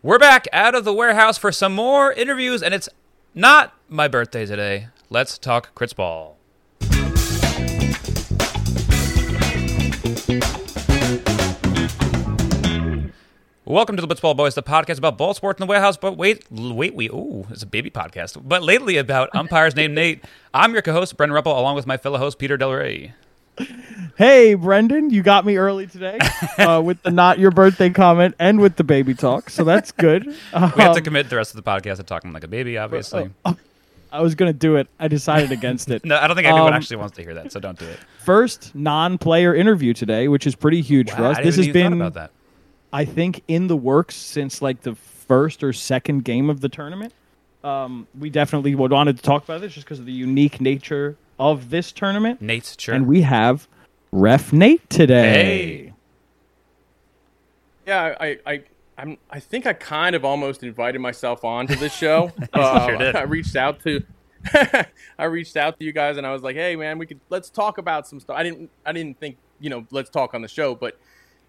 We're back out of the warehouse for some more interviews, and it's not my birthday today. Let's talk Crits Ball. Welcome to the Blitzball Boys, the podcast about ball sports in the warehouse. But wait, wait, we ooh, it's a baby podcast. But lately about umpires named Nate. I'm your co-host Brendan Ruppel, along with my fellow host Peter Del Rey. Hey, Brendan, you got me early today uh, with the not your birthday comment and with the baby talk, so that's good. Um, We have to commit the rest of the podcast to talking like a baby, obviously. I was gonna do it. I decided against it. No, I don't think anyone Um, actually wants to hear that, so don't do it. First non-player interview today, which is pretty huge for us. This has been, about that. I think, in the works since like the first or second game of the tournament. Um, we definitely wanted to talk about this just because of the unique nature of this tournament, Nate, sure. and we have Ref Nate today. Hey. Yeah, I, I, I'm, I think I kind of almost invited myself on to this show. uh, Sure did. I reached out to, I reached out to you guys, and I was like, "Hey, man, we could let's talk about some stuff." I didn't, I didn't think, you know, let's talk on the show, but,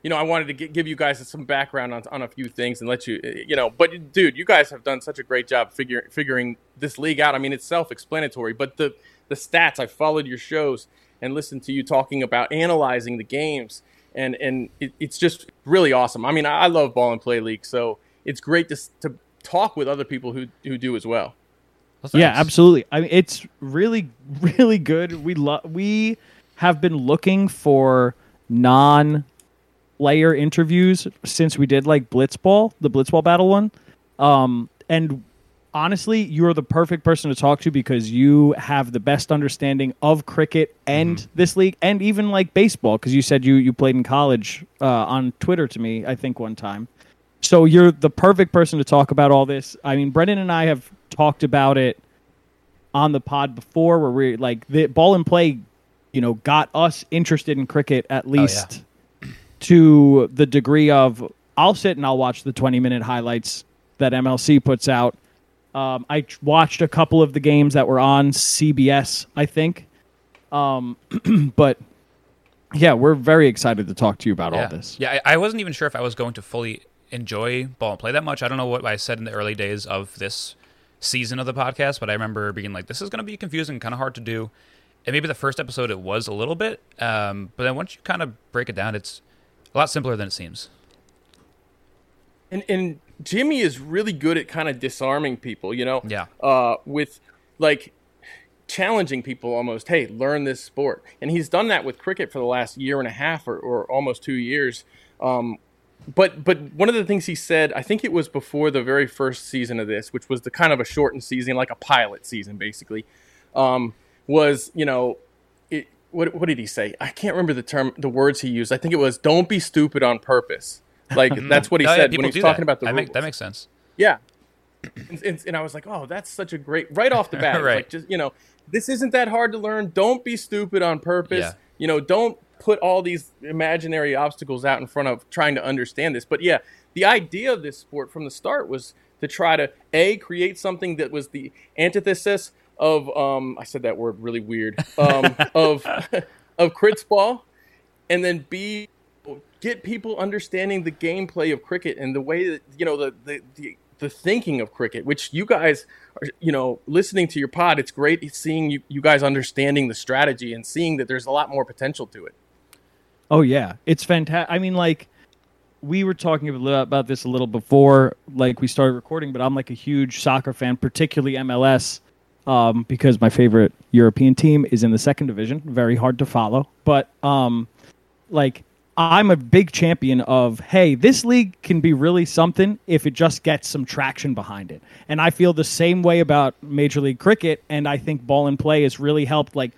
you know, I wanted to gi- give you guys some background on, on a few things and let you, uh, you know, but dude, you guys have done such a great job figuring figuring this league out. I mean, it's self-explanatory, but the the stats. I followed your shows and listened to you talking about analyzing the games and and it, it's just really awesome. I mean, I, I love Ball In Play league, so it's great to to talk with other people who who do as well. Well, Yeah, thanks. absolutely. I mean, it's really, really good. We love. We have been looking for non-player interviews since we did like Blitzball, the Blitzball battle one. Um, and honestly, you are the perfect person to talk to because you have the best understanding of cricket and this league, and even like baseball. Because you said you you played in college uh, on Twitter to me, I think one time. So you're the perfect person to talk about all this. I mean, Brendan and I have talked about it on the pod before, where we're like the Ball In Play, you know, got us interested in cricket at least to the degree of I'll sit and I'll watch the 20 minute highlights that MLC puts out. Um, I watched a couple of the games that were on CBS, I think. Um, but yeah, we're very excited to talk to you about yeah. all this. Yeah, I, I wasn't even sure if I was going to fully enjoy Ball In Play that much. I don't know what I said in the early days of this season of the podcast, but I remember being like, "This is going to be confusing, kind of hard to do." And maybe the first episode it was a little bit, um, but then once you kind of break it down, it's a lot simpler than it seems. And and Jimmy is really good at kind of disarming people, you know. Yeah. Uh, with like challenging people almost. Hey, learn this sport, and he's done that with cricket for the last year and a half or, or almost two years. Um, but but one of the things he said, I think it was before the very first season of this, which was the kind of a shortened season, like a pilot season, basically, um, was you know, it, what what did he say? I can't remember the term, the words he used. I think it was "Don't be stupid on purpose." Like that's what he yeah, said people when he was talking that. about the that, rules. make, that makes sense. Yeah. And, and, and I was like, oh, that's such a great right off the bat. Right. Like just you know, this isn't that hard to learn. Don't be stupid on purpose. Yeah. You know, don't put all these imaginary obstacles out in front of trying to understand this. But yeah, the idea of this sport from the start was to try to a create something that was the antithesis of um I said that word really weird um of of crits ball and then b get people understanding the gameplay of cricket and the way that you know the the the, the thinking of cricket which you guys are you know listening to your pod it's great seeing you, you guys understanding the strategy and seeing that there's a lot more potential to it Oh yeah, it's fantastic. I mean, like we were talking about this a little before, like we started recording. But I'm like a huge soccer fan, particularly MLS, um, because my favorite European team is in the second division. Very hard to follow, but um, like I'm a big champion of hey, this league can be really something if it just gets some traction behind it. And I feel the same way about Major League Cricket, and I think Ball In Play has really helped. Like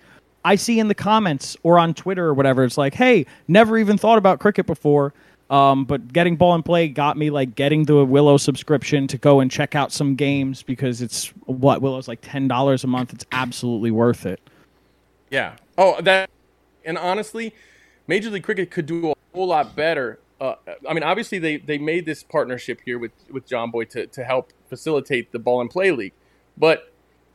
I see in the comments or on Twitter or whatever, it's like, hey, never even thought about cricket before. Um, but getting Ball In Play got me like getting the Willow subscription to go and check out some games because it's what Willow's like ten dollars a month. It's absolutely worth it. Yeah. Oh, that. And honestly, Major League Cricket could do whole lot better. Uh, I mean, obviously they, they made this partnership here with with Jomboy to, to help facilitate the Ball In Play league, but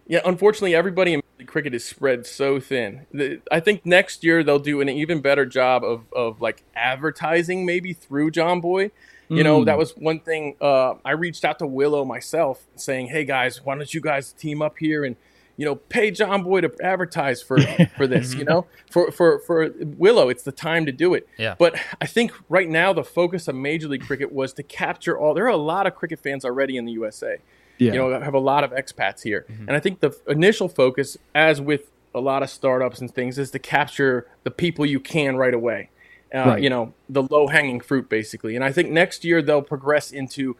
yeah, unfortunately, everybody in Cricket is spread so thin. The, I think next year they'll do an even better job of, of like advertising maybe through Jomboy, You know, Mm. that was one thing. Uh, I reached out to Willow myself, saying, "Hey guys, why don't you guys team up here and you know pay Jomboy to advertise for for this? You know, for for for Willow, it's the time to do it." Yeah. But I think right now the focus of Major League Cricket was to capture all. There are a lot of cricket fans already in the USA Yeah. you know have a lot of expats here and i think the initial focus as with a lot of startups and things is to capture the people you can right away uh, Right. you know the low hanging fruit basically and i think next year they'll progress into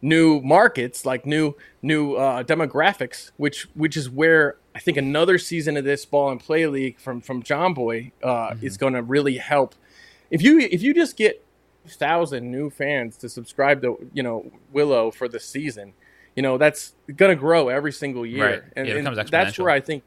new markets like new new uh, demographics which which is where i think another season of this Ball In Play league from from Jomboy uh, is going to really help. If you if you just get thousand new fans to subscribe to you know willow for the season you know that's going to grow every single year. Right. and, Yeah, and that's where i think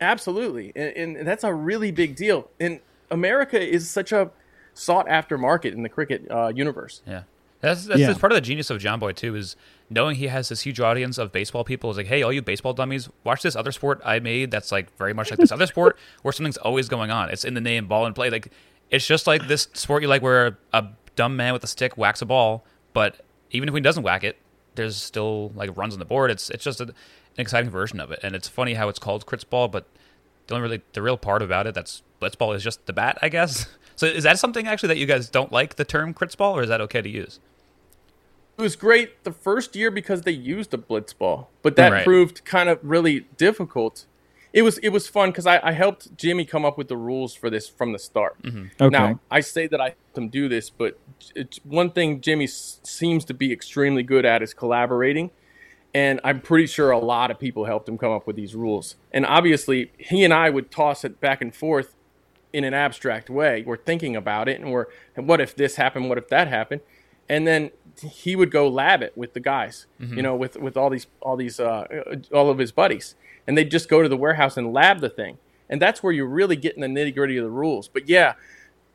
absolutely. And, and that's a really big deal. And america is such a sought after market in the cricket uh, universe. Yeah. That's that's, Yeah. that's part of the genius of Jomboy too is knowing he has this huge audience of baseball people is like, hey, all you baseball dummies, watch this other sport I made that's like very much like this other sport where something's always going on. It's in the name Ball In Play. Like it's just like this sport you like where a dumb man with a stick whacks a ball, but even if he doesn't whack it, there's still like runs on the board. It's it's just a, an exciting version of it. And it's funny how it's called Crits Ball, but the only really the real part about it that's Blitzball is just the bat, I guess. So is that something actually that you guys don't like the term Crits Ball, or is that okay to use? it was great the first year because they used a blitz ball, but that Right. proved kind of really difficult. It was it was fun because I, I helped Jimmy come up with the rules for this from the start. Mm-hmm. Okay. Now I say that I helped him do this, but it's one thing Jimmy s- seems to be extremely good at is collaborating, and I'm pretty sure a lot of people helped him come up with these rules. And obviously, he and I would toss it back and forth in an abstract way. We're thinking about it, and we're and what if this happened? What if that happened? And then he would go lab it with the guys, you know, with with all these all these uh, all of his buddies, and they'd just go to the warehouse and lab the thing. And that's where you're really getting the nitty gritty of the rules. But yeah,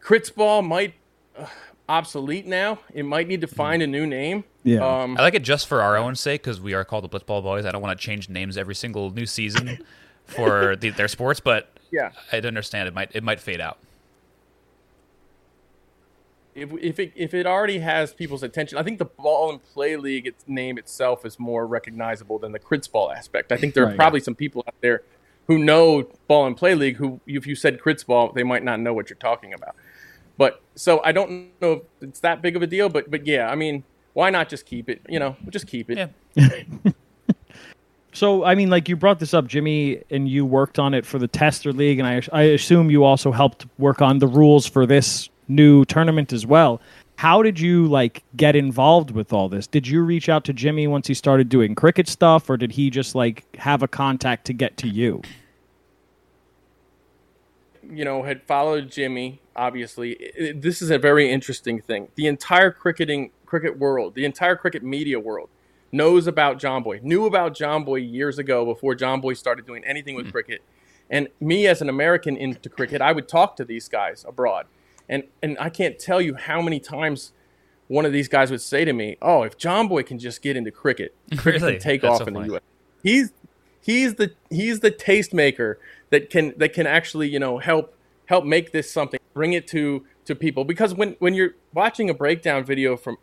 crits ball might uh, obsolete now. It might need to find a new name. Yeah. Um, I like it just for our own sake because we are called the Blitzball Boys. I don't want to change names every single new season for the, their sports, but yeah. I'd understand it might it might fade out. if if it if it already has people's attention, I think the Ball In Play league its name itself is more recognizable than the crits ball aspect. I think there are Right. probably some people out there who know Ball In Play league who if you said crits ball, they might not know what you're talking about. But so I don't know if it's that big of a deal, but but yeah, I mean, why not just keep it? You know, just keep it. Yeah. So, I mean, like you brought this up, Jimmy, and you worked on it for the Tester League, and I, I assume you also helped work on the rules for this new tournament as well. How did you like get involved with all this? Did you reach out to Jimmy once he started doing cricket stuff, or did he just like have a contact to get to you? you know, had followed Jimmy, obviously, this is a very interesting thing. The entire cricketing cricket world, the entire cricket media world, knows about Jomboy, knew about Jomboy years ago before Jomboy started doing anything with hmm. cricket. And me, as an American into cricket, I would talk to these guys abroad, and and I can't tell you how many times one of these guys would say to me, "Oh, if Jomboy can just get into cricket, cricket Really? can take That's off so in funny. the U.S." He's he's the he's the tastemaker that can that can actually you know help help make this something bring it to to people because when when you're watching a breakdown video from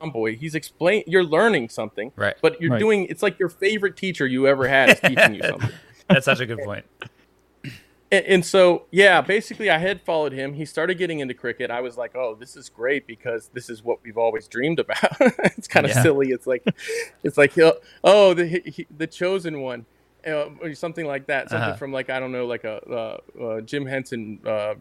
Boy he's explain you're learning something Right. but you're Right. doing it's like your favorite teacher you ever had is teaching you something That's such a good point. and, and so yeah basically i had followed him he started getting into cricket i was like oh this is great because this is what we've always dreamed about it's kind of Yeah. silly it's like it's like oh the he, he- the chosen one uh, or something like that something Uh-huh. from like i don't know like a uh, uh, jim henson uh, s-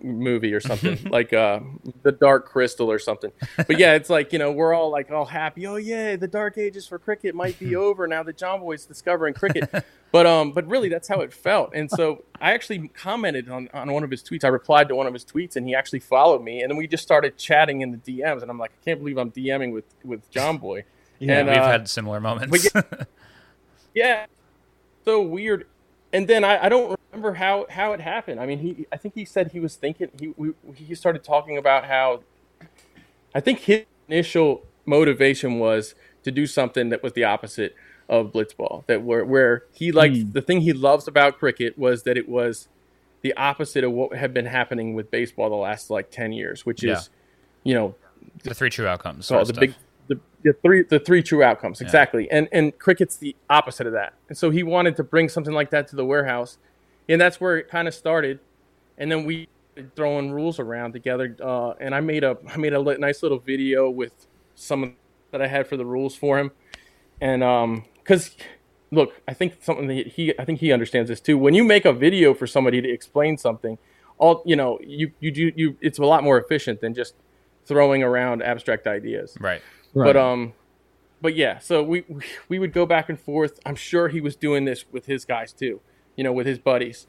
movie or something like uh, the dark crystal or something. But yeah it's like you know we're all like all happy oh yeah the dark ages for cricket might be over now that Jomboy's discovering cricket. But um but really that's how it felt. And so i actually commented on, on one of his tweets. I replied to one of his tweets and he actually followed me and then we just started chatting in the dms and i'm like i can't believe i'm dming with with Jomboy. Yeah, and, We've uh, had similar moments. yeah so weird and then I, I don't remember how how it happened i mean he i think he said he was thinking he we, he started talking about how i think his initial motivation was to do something that was the opposite of blitzball that where where he liked Hmm. the thing he loves about cricket was that it was the opposite of what had been happening with baseball the last like 10 years which Yeah. is you know The three true outcomes. so the stuff. big the, the three the three true outcomes. Exactly. And and cricket's the opposite of that. And so he wanted to bring something like that to the warehouse. And that's where it kind of started. And then we throwing rules around together uh, and i made a i made a nice little video with some that i had for the rules for him. And um because look i think something that he i think he understands this too. When you make a video for somebody to explain something all you know you you do you it's a lot more efficient than just throwing around abstract ideas. Right. But um, but yeah, so we we- we would go back and forth. I'm sure he was doing this with his guys too, you know, with his buddies.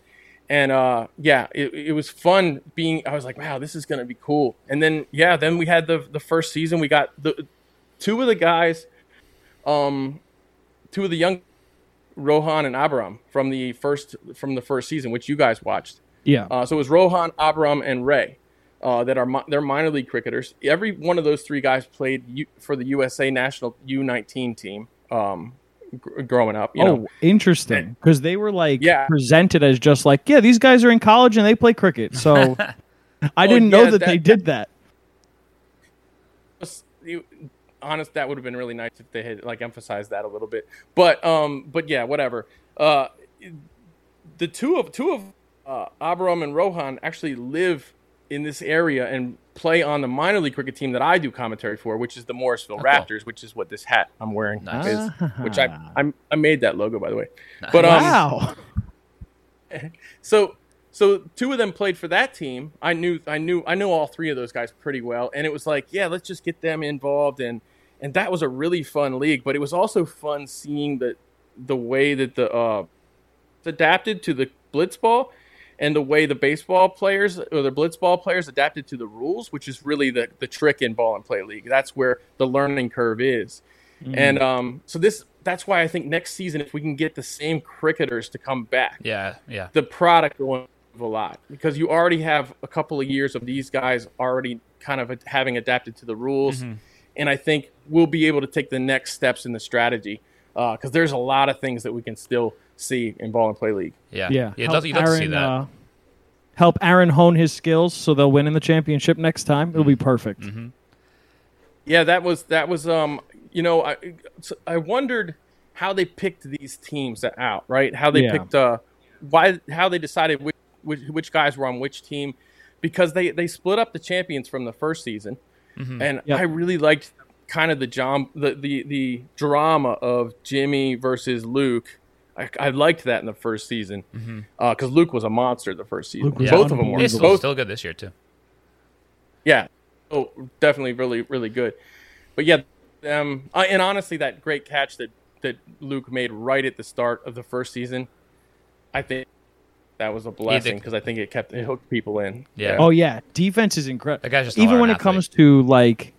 And uh, yeah, it, it was fun being. I was like, wow, this is gonna be cool. And then yeah, then we had the the first season. We got the two of the guys, um, two of the young Rohan and Abram from the first from the first season, which you guys watched. yeah. Uh, so it was Rohan, Abram, and Ray uh, that are they're minor league cricketers. Every one of those three guys played U- for the USA national U19 team um, gr- growing up. You oh, know, interesting. Because they were like Yeah. presented as just like, yeah, these guys are in college and they play cricket. So I didn't yeah, know that, that- they did that. you- honest, that would have been really nice if they had like emphasized that a little bit. But um, but yeah, whatever. Uh, the two of two of uh, Abram and Rohan actually live in this area and play on the minor league cricket team that I do commentary for, which is the Morrisville cool. Raptors, which is what this hat I'm wearing Nice. is. Which I, Ah. I I made that logo by the way. But um, wow. so so two of them played for that team. I knew I knew I know all three of those guys pretty well, and it was like, yeah, let's just get them involved, and and that was a really fun league. But it was also fun seeing the the way that the uh, it's adapted to the blitzball, and the way the baseball players or the blitzball players adapted to the rules, which is really the the trick in Ball In Play league. That's where the learning curve is. Mm-hmm. And um, so this that's why I think next season, if we can get the same cricketers to come back, Yeah. Yeah. the product will improve a lot because you already have a couple of years of these guys already kind of having adapted to the rules, mm-hmm. and I think we'll be able to take the next steps in the strategy uh, because there's a lot of things that we can still see in Ball In Play league. Yeah. Yeah. You'd help love, you'd see Aaron, that. uh, help Aaron hone his skills so they'll win in the championship next time. It'll be perfect. Yeah, that was that was um you know I I wondered how they picked these teams out, right? How they Yeah. picked uh why how they decided which, which which guys were on which team because they they split up the champions from the first season. And Yep. I really liked kind of the John the the, the drama of Jimmy versus Luke. I, I liked that in the first season because Luke was a monster the first season. Luke was Both of them were. He's still, Both still good this year too. yeah. Oh, definitely, really, really good. But yeah, um, I- and honestly, that great catch that that Luke made right at the start of the first season, I think that was a blessing because I think it kept it hooked people in. Yeah. Oh yeah, defense is incredible. That guy's just a even when it athlete. comes to like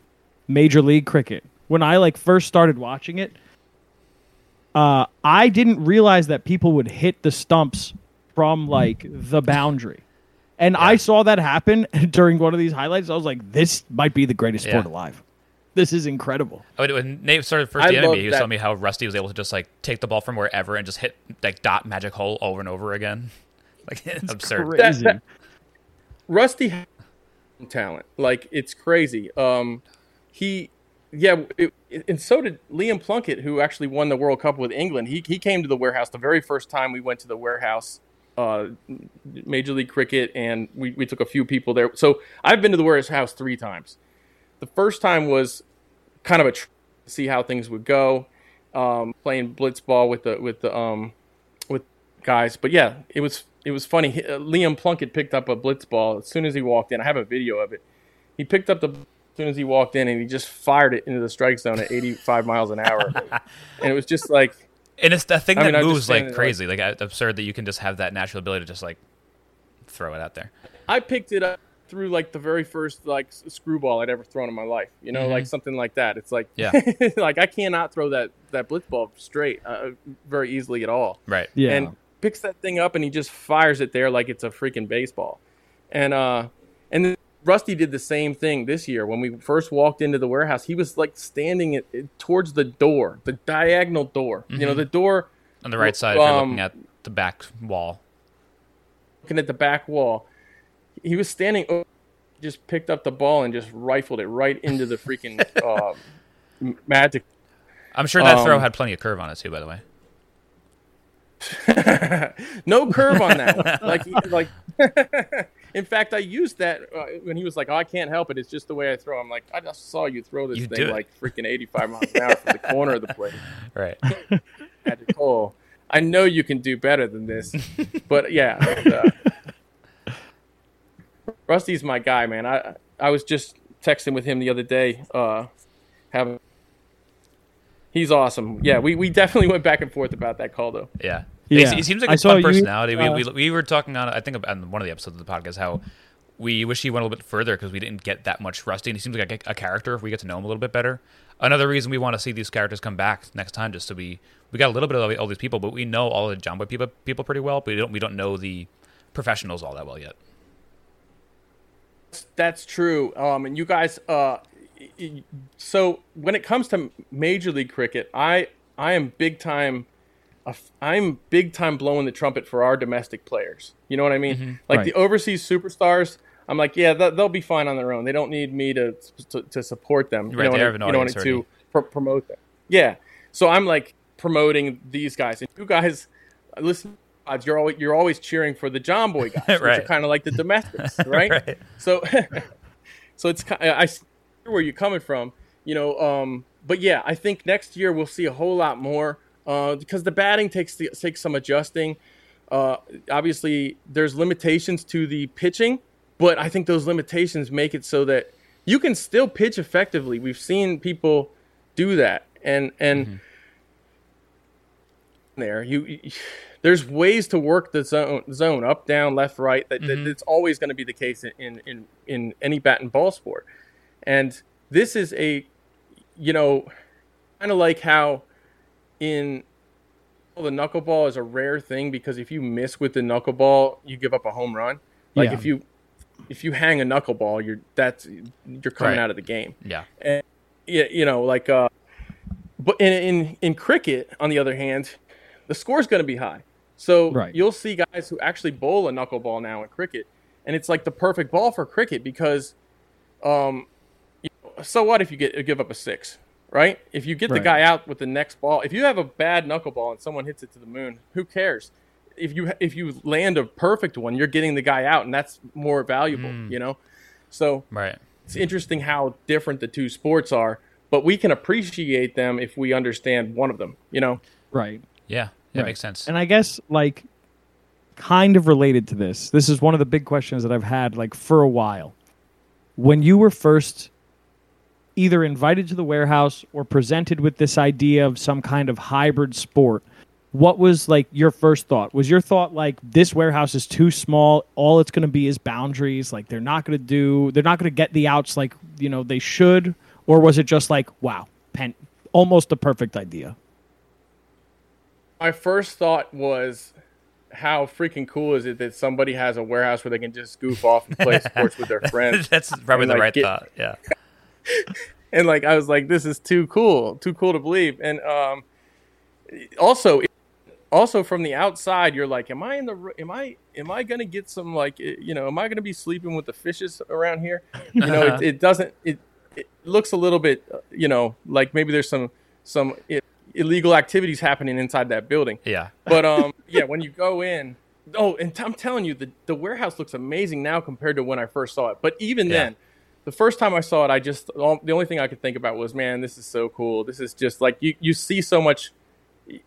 major league cricket. When I like first started watching it, uh, I didn't realize that people would hit the stumps from like the boundary. And I saw that happen during one of these highlights. I was like, "This might be the greatest sport Yeah. alive. This is incredible." Oh, when Nate started first I DMing me, he was that- telling me how Rusty was able to just like take the ball from wherever and just hit like dot magic hole over and over again. Like it's absurd. Crazy. that- Rusty has talent, like it's crazy. Um, he, yeah, it, and so did Liam Plunkett, who actually won the World Cup with England. He he came to the warehouse the very first time we went to the warehouse, uh, Major League Cricket, and we we took a few people there. So I've been to the warehouse three times. The first time was kind of a tr- see how things would go, um, playing blitzball with the with the um, with guys. But yeah, it was it was funny. He- uh, Liam Plunkett picked up a blitzball as soon as he walked in. I have a video of it. He picked up the as soon as he walked in and he just fired it into the strike zone at 85 miles an hour, and it was just like And it's the thing I that mean, moves like crazy, like, uh, absurd that you can just have that natural ability to just like throw it out there. I picked it up through like the very first like screwball I'd ever thrown in my life. You know, like something like that. It's like Yeah. like I cannot throw that that blitzball straight uh, very easily at all. Right. Yeah. and picks that thing up and he just fires it there like it's a freaking baseball. And uh and then Rusty did the same thing this year when we first walked into the warehouse. He was like standing towards the door, the diagonal door. You know, the door On the right side, if you're Um, looking at the back wall. looking at the back wall. He was standing just picked up the ball and just rifled it right into the freaking uh, magic. I'm sure that throw Um, had plenty of curve on it too. By the way, no curve on that. like, like. In fact, I used that uh, when he was like, "Oh, I can't help it. It's just the way I throw." I'm like, I just saw you throw this You thing like freaking 85 miles an hour from the corner of the plate. right? Magic Cole. I know you can do better than this, but yeah, uh, Rusty's my guy, man. I I was just texting with him the other day. Uh, having he's awesome. Yeah, we, we definitely went back and forth about that call though. Yeah. Yeah. He, he seems like I a saw fun you, personality. uh, we, we, we were talking on, I think, on one of the episodes of the podcast, how we wish he went a little bit further because we didn't get that much Rusty. And he seems like a, a character if we get to know him a little bit better. Another reason we want to see these characters come back next time, just so we we got a little bit of all these people, but we know all the Jomboy people people pretty well, but we don't we don't know the professionals all that well yet. That's true. Um, and you guys, uh, y- y- so when it comes to Major League Cricket, I I am big time. I'm big time blowing the trumpet for our domestic players. You know what I mean? Like Right. the overseas superstars. I'm like, yeah, th- they'll be fine on their own. They don't need me to to, to support them. You Right, know, they have an you know what audience I- to pr- promote them. Yeah. So I'm like promoting these guys, and you guys listen. You're always you're always cheering for the Jomboy guys, which are kind of like the domestics, right? Right. So, so it's I see where you're coming from, you know. Um, but yeah, I think next year we'll see a whole lot more uh, because the batting takes the, takes some adjusting. Uh, obviously, there's limitations to the pitching, but I think those limitations make it so that you can still pitch effectively. We've seen people do that, and and there you, you- there's ways to work the zone zone up down left right that, that it's always going to be the case in, in in any bat and ball sport and this is a you know kind of like how in well, the knuckleball is a rare thing because if you miss with the knuckleball you give up a home run like Yeah. if you if you hang a knuckleball you're that's you're coming Right. out of the game Yeah. and yeah, you know, like uh, but in in in cricket, on the other hand, the score's going to be high. So Right. you'll see guys who actually bowl a knuckleball now in cricket, and it's like the perfect ball for cricket because, um, you know, so what if you get give up a six, right? If you get the guy out with the next ball, if you have a bad knuckleball and someone hits it to the moon, who cares? If you if you land a perfect one, you're getting the guy out, and that's more valuable, hmm. you know. So Right. it's interesting how different the two sports are, but we can appreciate them if we understand one of them. You know, Right. Yeah. That Right. makes sense. And I guess like kind of related to this. This is one of the big questions that I've had like for a while. When you were first either invited to the warehouse or presented with this idea of some kind of hybrid sport, what was like your first thought? Was your thought like this warehouse is too small, all it's going to be is boundaries, like they're not going to do they're not going to get the outs like, you know, they should or was it just like, wow, pen almost a perfect idea? my first thought was, how freaking cool is it that somebody has a warehouse where they can just goof off and play sports with their friends? That's probably And, the like, right get- thought. Yeah. and like I was like, this is too cool, too cool to believe. And um, also, also from the outside, you're like, am I in the? Am I? Am I gonna get some like, eh, you know, am I gonna be sleeping with the fishes around here? You know, it, it doesn't. It it looks a little bit, uh, you know, like maybe there's some some illegal activities happening inside that building. Yeah. But um, yeah, when you go in, oh, and I'm telling you, the the warehouse looks amazing now compared to when I first saw it. But even Yeah. then, the first time I saw it, I just all, the only thing I could think about was, man, this is so cool. This is just like you you see so much.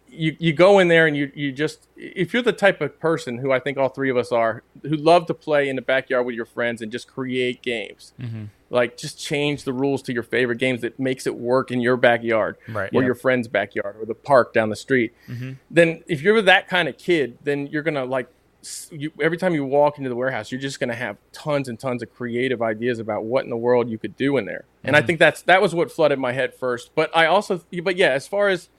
You you go in there and you you just if you're the type of person who I think all three of us are who love to play in the backyard with your friends and just create games. Mm-hmm. Like just change the rules to your favorite games that makes it work in your backyard Right. or Yeah. your friend's backyard or the park down the street mm-hmm. then if you're that kind of kid, then you're gonna like you, every time you walk into the warehouse, you're just gonna have tons and tons of creative ideas about what in the world you could do in there. And I think that's that was what flooded my head first. But I also, but yeah, as far as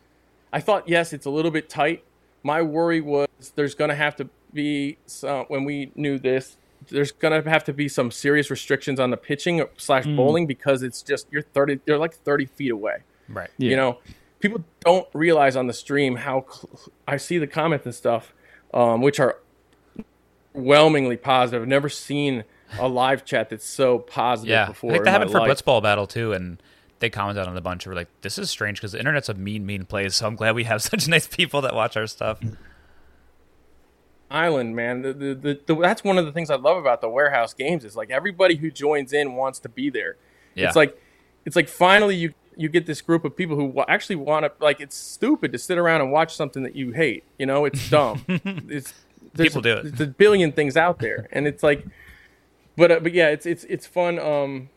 I thought, yes, it's a little bit tight. My worry was there's gonna have to be some when we knew this. There's gonna have to be some serious restrictions on the pitching slash bowling because it's just you're thirty, you're like thirty feet away. Right. Yeah. You know, people don't realize on the stream how cl- I see the comments and stuff, um, which are overwhelmingly positive. I've never seen a live chat that's so positive Yeah, before. I think that happened for life. Blitzball Battle too, and they commented on a bunch. Were like, "This is strange because the internet's a mean, mean place." So I'm glad we have such nice people that watch our stuff. Island, man. The, the, the, the, that's one of the things I love about the warehouse games is like everybody who joins in wants to be there. Yeah. It's like it's like finally you you get this group of people who actually want to like it's stupid to sit around and watch something that you hate. You know, it's dumb. it's there's People do it. There's a billion things out there, and it's like, but uh, but yeah, it's it's it's fun. Um,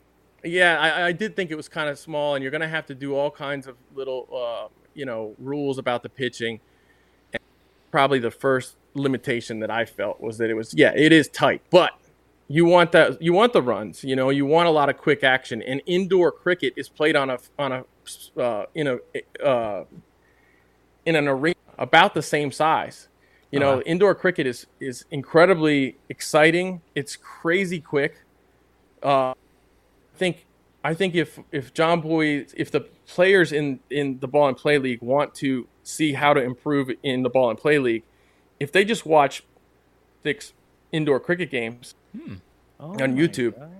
yeah, I, I did think it was kind of small, and you're gonna have to do all kinds of little uh, you know rules about the pitching. And probably the first limitation that I felt was that it was yeah, it is tight, but you want that you want the runs you know you want a lot of quick action and indoor cricket is played on a on a uh, in a uh, in an arena about the same size you know Uh-huh. indoor cricket is is incredibly exciting it's crazy quick uh, i think i think if if Jomboy if the players in in the Ball In Play league want to see how to improve in the Ball In Play league if they just watch six indoor cricket games Oh on YouTube. God.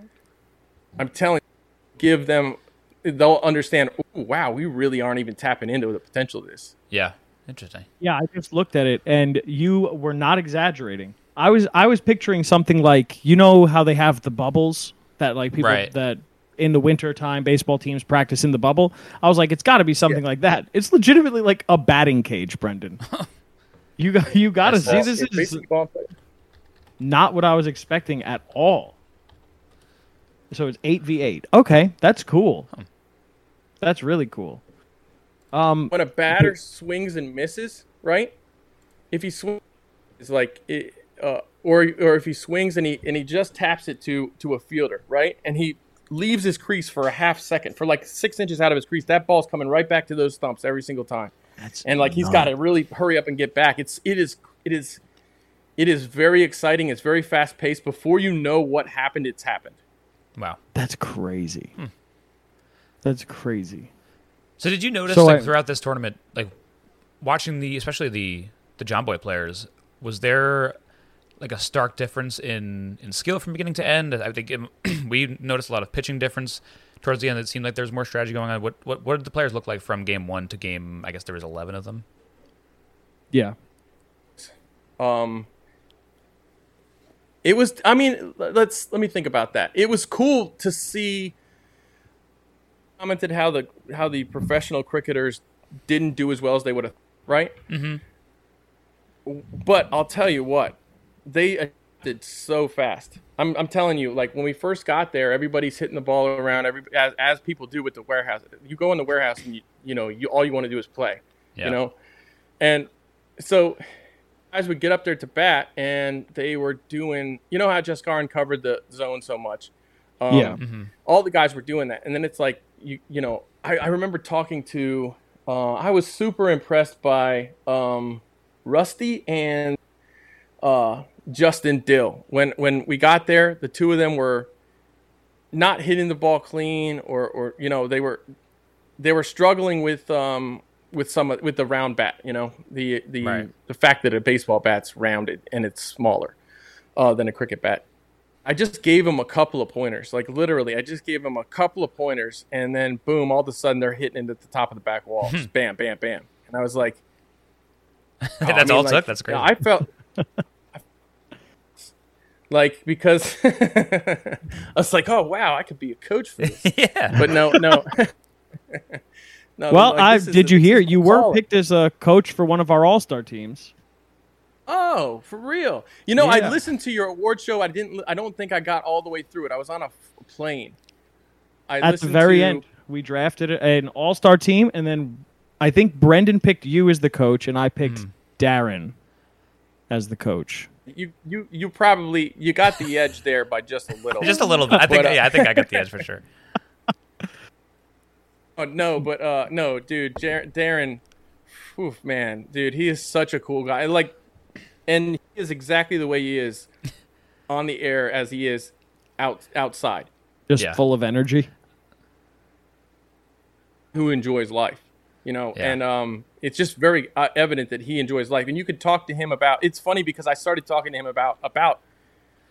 I'm telling you, give them, they'll understand, wow, we really aren't even tapping into the potential of this. Yeah, interesting. Yeah, I just looked at it, and you were not exaggerating. I was I was picturing something like you know how they have the bubbles that like people Right. that in the winter time baseball teams practice in the bubble. I was like, it's got to be something like that. It's legitimately like a batting cage, Brendan. you got you got to see this is basically Ball In Play. not what I was expecting at all. So it's eight v eight. Okay, that's cool. Hmm. That's really cool. Um, When a batter swings and misses, right? If he swings, it's like, it, uh, or or if he swings and he and he just taps it to to a fielder, right? And he leaves his crease for a half second, for like six inches out of his crease. That ball's coming right back to those stumps every single time. that's and like he's got to really hurry up and get back. It's it is it is it is very exciting. It's very fast paced. Before you know what happened, it's happened. Wow. That's crazy. Hmm. That's crazy. So did you notice So like I- throughout this tournament, like watching the especially the the Jomboy players, was there like a stark difference in in skill from beginning to end? I think it, we noticed a lot of pitching difference towards the end. It seemed like there's more strategy going on. What what what did the players look like from game one to game? I guess there was eleven of them. Yeah. Um, it was. I mean, let's let me think about that. It was cool to see. Commented how the how the professional cricketers didn't do as well as they would have, right? Mm-hmm. But I'll tell you what, they adapted so fast. I'm I'm telling you, like when we first got there, everybody's hitting the ball around. Every as, as people do with the warehouse. You go in the warehouse and you you know you all you want to do is play. Yeah. You know, and so guys would get up there to bat and they were doing you know how Jessica covered the zone so much um, Yeah. all the guys were doing that and then it's like you you know I, I remember talking to uh, I was super impressed by um, Rusty and uh, Justin Dill when when we got there the two of them were not hitting the ball clean or or you know they were they were struggling with um with some with the round bat you know the the Right. the fact that a baseball bat's rounded and it's smaller uh, than a cricket bat i just gave them a couple of pointers like literally i just gave them a couple of pointers and then boom all of a sudden they're hitting it at the top of the back wall hmm. just bam bam bam and i was like oh, I That's mean, all it like, took. That's great. yeah, i felt like because i was like oh wow i could be a coach for this yeah. but no, no. no Well, like, I did you hear you were solid. picked as a coach for one of our All Star teams. Oh, for real? You know, I listened to your award show. I didn't. I don't think I got all the way through it. I was on a f- plane. I At the very to- end, we drafted an All Star team, and then I think Brendan picked you as the coach, and I picked Hmm. Darren as the coach. You, you, you probably you got the edge there by just a little. Just a little bit. I think. But, uh, yeah, I think I got the edge for sure. Oh, no, but uh, no, dude, Jar- Darren, oof, man, dude, he is such a cool guy. Like, and he is exactly the way he is on the air as he is out outside. Just Yeah. full of energy. who enjoys life you know Yeah. and um, it's just very uh, evident that he enjoys life and you could talk to him about it's funny because i started talking to him about about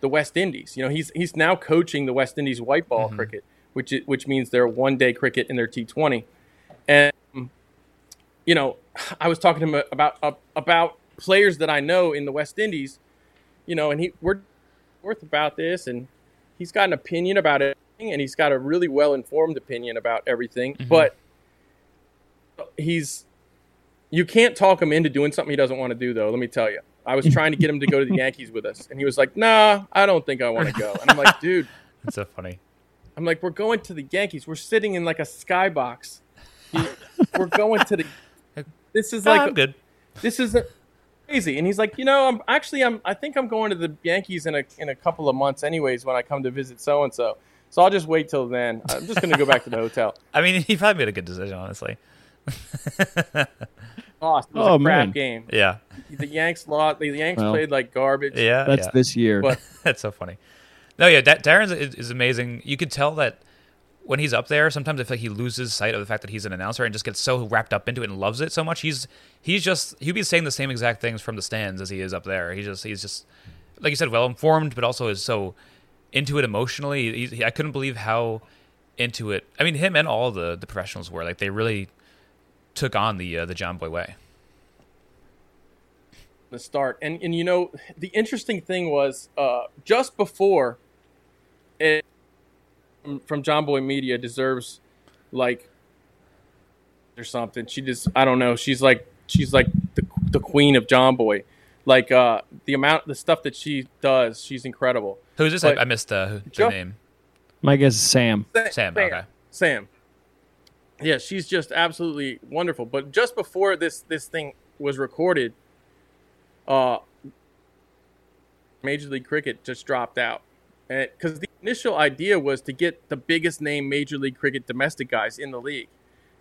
the West Indies. You know, he's he's now coaching the West Indies white ball Mm-hmm. cricket, which i- which means they're one day cricket in their T20. And um, you know, I was talking to him about uh, about players that I know in the West Indies. You know, and he we're worth about this, and he's got an opinion about it, and he's got a really well informed opinion about everything. Mm-hmm. But he's you can't talk him into doing something he doesn't want to do, though. Let me tell you. I was trying to get him to go to the Yankees with us, and he was like, "Nah, I don't think I want to go." And I'm like, "Dude, That's so funny. I'm like, we're going to the Yankees. We're sitting in like a skybox. We're going to the. This is like good. this is crazy. And he's like, you know, I'm actually I'm I think I'm going to the Yankees in a in a couple of months, anyways, when I come to visit so and so. So I'll just wait till then. I'm just gonna go back to the hotel. I mean, he probably made a good decision, honestly. Lost. It was Oh, a crap man. game. Yeah, The Yanks lost. The Yanks Well. played like garbage. yeah. That's yeah. this year. But That's so funny. No, yeah, da- Darren is, is amazing. You could tell that when he's up there, sometimes I feel like he loses sight of the fact that he's an announcer and just gets so wrapped up into it and loves it so much. He's he's just he'd be saying the same exact things from the stands as he is up there. He just he's just like you said, well informed, but also is so into it emotionally. He, I couldn't believe how into it. I mean, him and all the the professionals were like they really took on the uh, the Jomboy way. the start. And and you know, the interesting thing was uh, just before it from- from Jomboy Media deserves like or something. She just I don't know. She's like she's like the the queen of Jomboy. Like uh, the amount the stuff that she does, she's incredible. Who is this? But- I, I missed uh, who- the Joe- name. My guess is Sam. Sam, okay. Sam. Yeah, she's just absolutely wonderful. But just before this this thing was recorded, uh, Major League Cricket just dropped out, because the initial idea was to get the biggest name Major League Cricket domestic guys in the league.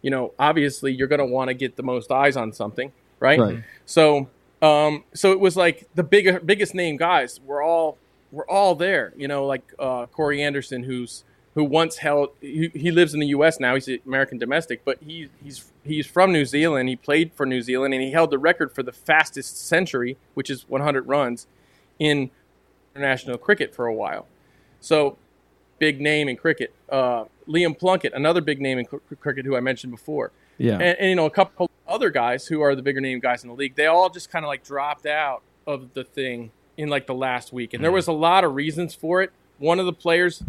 You know, obviously you're going to want to get the most eyes on something, right? Right. So, um, so it was like the bigger, biggest name guys were all were all there. You know, like uh, Corey Anderson, who's who once held. He, he lives in the U.S. now. He's an American domestic, but he he's he's from New Zealand. He played for New Zealand, and he held the record for the fastest century, which is 100 runs, in international cricket for a while. So, big name in cricket. Uh, Liam Plunkett, another big name in cr- cricket, who I mentioned before Yeah. and, and you know a couple other guys who are the bigger name guys in the league they all just kind of like dropped out of the thing in like the last week and there was a lot of reasons for it one of the players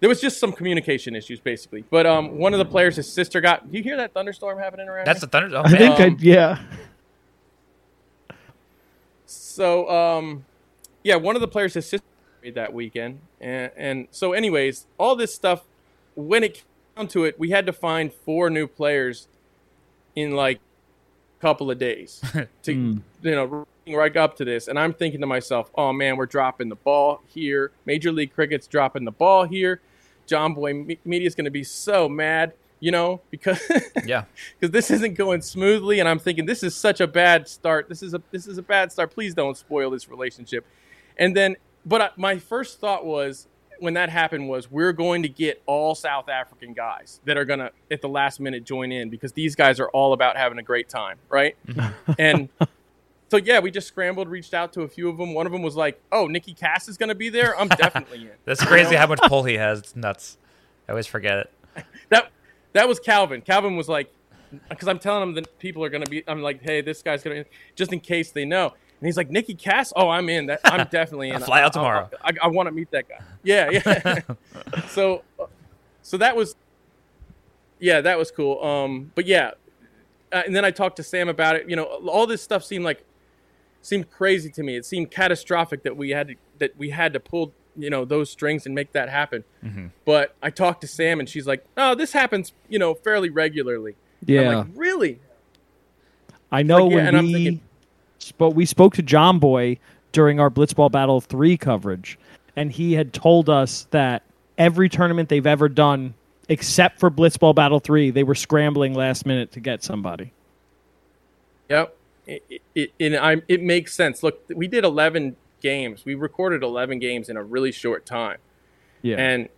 there was just some communication issues basically but um one of the players his sister got do you hear that thunderstorm happening around That's here? the thunder. Oh, I think. Um, I, yeah. so um yeah one of the players his sister made that weekend. And and so anyways all this stuff when it came down to it we had to find four new players in like a couple of days to Hmm. you know right up to this. And i'm thinking to myself oh man we're dropping the ball here. Major league cricket's dropping the ball here. Jomboy Me- media's going to be so mad you know because yeah. because this isn't going smoothly and i'm thinking this is such a bad start. This is a this is a bad start. Please don't spoil this relationship. And then but I, my first thought was when that happened was we're going to get all south african guys that are going to at the last minute join in because these guys are all about having a great time right mm-hmm. and so yeah we just scrambled reached out to a few of them one of them was like oh nikki cass is going to be there i'm definitely in That's crazy how much pull he has. It's nuts. I always forget it. that that was Calvin. Calvin was like, because I'm telling him that people are gonna be. I'm like, hey, this guy's gonna, just in case they know. And he's like, Nikki Cass. Oh, I'm in. That I'm definitely in. I'll fly out I- I- tomorrow. I, I, want to meet that guy. Yeah, yeah. so, uh, so that was, yeah, that was cool. Um, but yeah, uh, and then I talked to Sam about it. You know, all this stuff seemed like seemed crazy to me. It seemed catastrophic that we had to, that we had to pull you know those strings and make that happen. But I talked to Sam and she's like, "Oh, this happens, you know, fairly regularly." Yeah. I'm like, "Really?" I know Like, yeah, when and I'm we thinking- spoke, we spoke to Jomboy during our Blitzball Battle three coverage, and he had told us that every tournament they've ever done, except for Blitzball Battle three, they were scrambling last minute to get somebody. Yep. It, it, it, and I, it makes sense. Look, we did 11 games. We recorded 11 games in a really short time. Yeah, And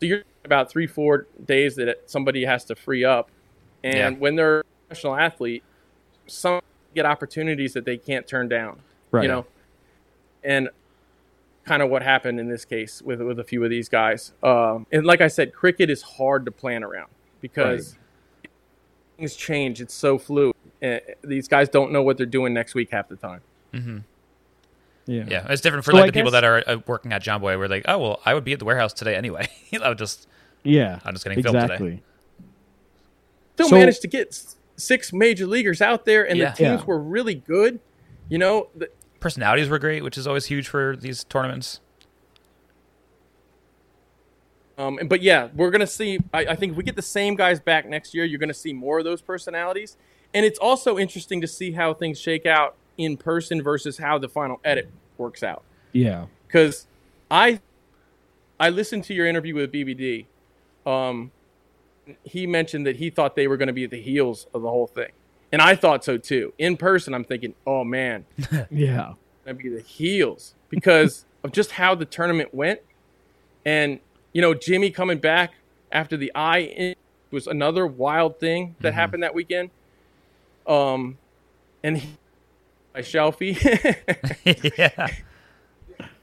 so you're about three, four days that somebody has to free up. And Yeah. when they're a professional athlete, some get opportunities that they can't turn down. right. You know, and kind of what happened in this case with with a few of these guys. Um, and like I said, cricket is hard to plan around because things change. It's so fluid. Uh, these guys don't know what they're doing next week half the time. Yeah. Yeah, it's different for So like I the people that are uh, working at Jomboy. We're like, oh well, I would be at the warehouse today anyway. I would just Yeah. I'm just getting filmed today. exactly. Still So- managed to get s- six major leaguers out there, and Yeah. the teams Yeah. were really good. You know, the, personalities were great, which is always huge for these tournaments. Um, but yeah, we're gonna see. I, I think if we get the same guys back next year, you're gonna see more of those personalities. And it's also interesting to see how things shake out in person versus how the final edit works out. Yeah. Because I, I listened to your interview with BBD. Um, he mentioned that he thought they were going to be at the heels of the whole thing, and I thought so too. In person, I'm thinking, oh man, Yeah. to be the heels because of just how the tournament went. And, you know, Jimmy coming back after the eye was another wild thing that happened that weekend. Um, and he, by Shelfie. yeah,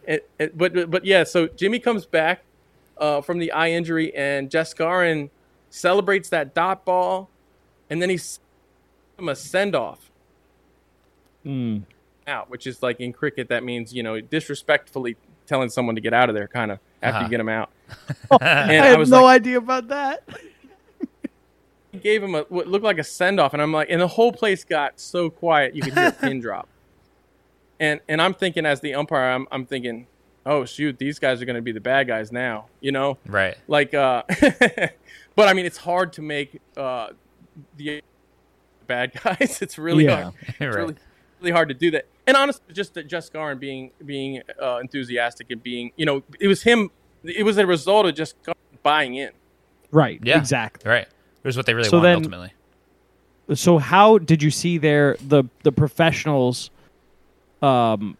It- it- but, but yeah, so Jimmy comes back uh, from the eye injury and Jaskaran celebrates that dot ball and then he's him a send off. Mm. out, which is like in cricket, that means you know disrespectfully telling someone to get out of there, kind of after Uh-huh. you get them out. I had was no like, idea about that. he gave him a what looked like a send off, and I'm like, and the whole place got so quiet you could hear a pin drop. And and I'm thinking as the umpire, I'm I'm thinking, oh shoot, these guys are going to be the bad guys now, you know, right. like uh, but I mean, it's hard to make uh the bad guys. It's really Yeah. hard. It's right. really, really hard to do that. And honestly, just that Jaskaran being being uh, enthusiastic and being, you know, it was him. It was a result of just buying in. Right. Yeah. Exactly. Right. It was what they really So wanted then- ultimately. So how did you see their the the professionals um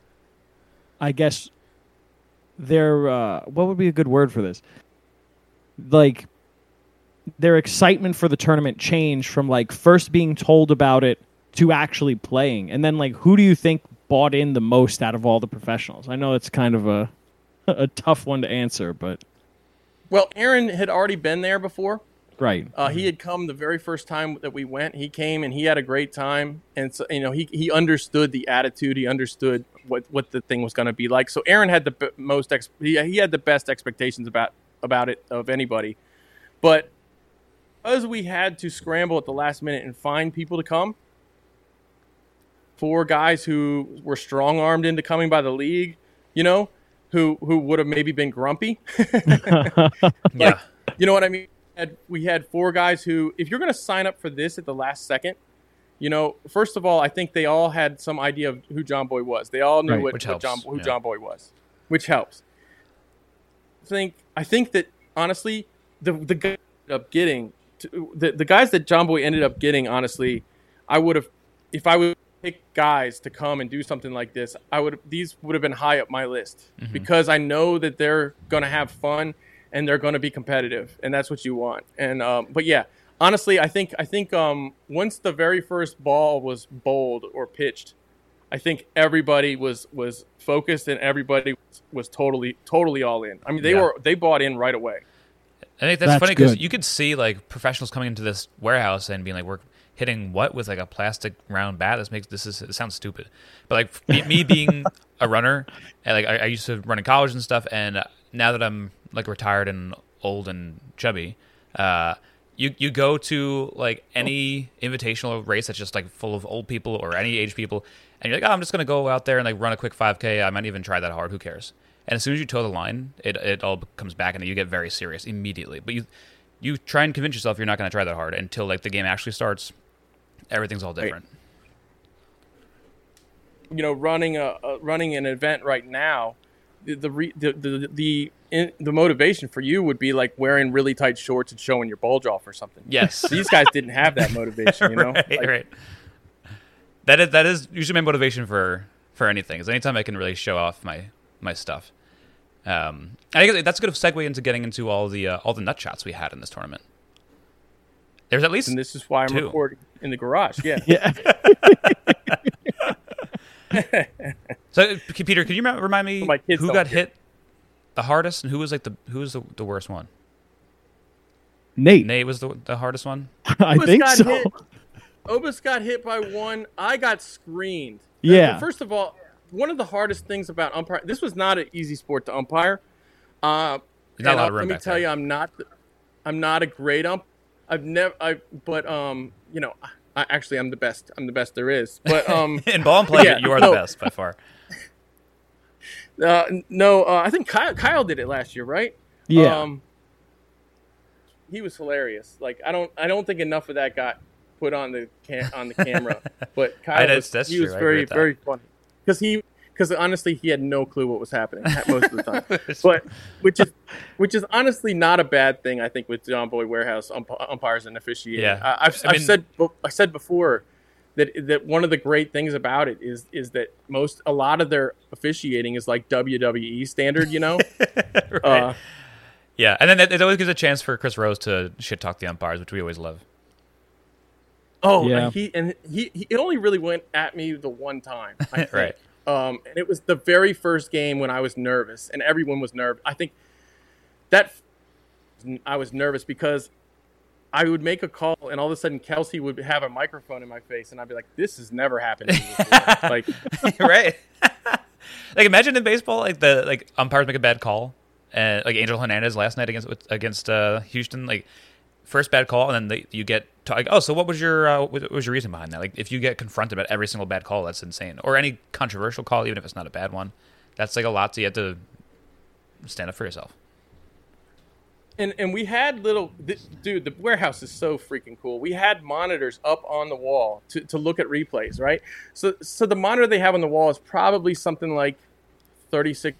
I guess their uh what would be a good word for this? Like their excitement for the tournament changed from like first being told about it to actually playing. And then like who do you think bought in the most out of all the professionals? I know it's kind of a a tough one to answer, but Well, Aaron had already been there before. right. Uh, he had come the very first time that we went. He came and he had a great time, and so you know he he understood the attitude. He understood what what the thing was going to be like. So Aaron had the b- most ex- he, he had the best expectations about about it of anybody, but because we had to scramble at the last minute and find people to come, four guys who were strong armed into coming by the league, you know, who who would have maybe been grumpy. yeah. You know what I mean? We had four guys who, if you're going to sign up for this at the last second, you know, first of all, I think they all had some idea of who Jomboy was. They all knew Right. what, what John, who yeah. Jomboy was, which helps. I think I think that honestly, the the guy ended up getting to, the the guys that Jomboy ended up getting. Honestly, I would have if I would pick guys to come and do something like this. I would these would have been high up my list Mm-hmm. because I know that they're going to have fun and they're going to be competitive, and that's what you want. And um, but yeah, honestly, I think I think um, once the very first ball was bowled or pitched, I think everybody was was focused and everybody was, was totally totally all in. I mean, they Yeah. were they bought in right away. I think that's, That's funny because you could see like professionals coming into this warehouse and being like, "We're hitting what with like a plastic round bat? This makes this is it sounds stupid." But like me, me being a runner, and like I, I used to run in college and stuff, and uh, now that I'm like retired and old and chubby, uh, you you go to like any invitational race that's just like full of old people or any age people, and you're like, "Oh, I'm just gonna go out there and like run a quick 5K. I might even try that hard. Who cares?" And as soon as you toe the line, it, it all comes back and you get very serious immediately. But you you try and convince yourself you're not going to try that hard until like the game actually starts. Everything's all different. you know running a, a running an event right now the the re, the the the, in, the motivation for you would be like wearing really tight shorts and showing your bulge off or something Yes, these guys didn't have that motivation you know right, Like, right. That is that is usually my motivation for for anything. Is anytime I can really show off my my stuff. Um, I think that's a good segue into getting into all the uh, all the nut shots we had in this tournament. There's at least and this is why i'm Two. recording in the garage yeah Yeah. So, Peter, can you remind me My kids who got care. hit the hardest and who was like the who was the, the worst one? Nate, Nate was the the hardest one. I Obus think got so. hit. Obus got hit by one. I got screened. Yeah. Uh, First of all, one of the hardest things about umpire. This was not an easy sport to umpire. Uh, not a lot of room Let me tell there. you, I'm not. I'm not a great ump. I've never. I but um, you know, I, actually, I'm the best. I'm the best there is. But um, In Ball In Play, Yeah, you are no. the best by far. uh, no, uh, I think Kyle, Kyle did it last year, right? Yeah. Um, he was hilarious. Like I don't, I don't think enough of that got put on the cam- on the camera. But Kyle, that's- was, that's he true. was I very, very funny because he, because honestly, he had no clue what was happening most of the time. but which is, which is honestly not a bad thing. I think with Jomboy Warehouse ump- umpires and officiating. Yeah. I, I've, I I've mean- said, I said before. That, that one of the great things about it is is that most a lot of their officiating is like WWE standard, you know. right. uh, yeah, and then it, it always gives a chance for Chris Rose to shit talk the umpires, which we always love. Oh, Yeah. and he and he, he it only really went at me the one time. I think. Right. Um, and it was the very first game when I was nervous, and everyone was nervous. I think that I was nervous because I would make a call, and all of a sudden Kelsey would have a microphone in my face, and I'd be like, "This has never happened to me before." like, right. like imagine in baseball, like the like umpires make a bad call, and like Angel Hernandez last night against against uh, Houston, like first bad call, and then they, you get to, like, oh, so what was your uh, what was your reason behind that? Like if you get confronted about every single bad call, that's insane. Or any controversial call, even if it's not a bad one, that's like a lot. So you have to stand up for yourself. and and we had little dude the warehouse is so freaking cool we had monitors up on the wall to, to look at replays right so so the monitor they have on the wall is probably something like 36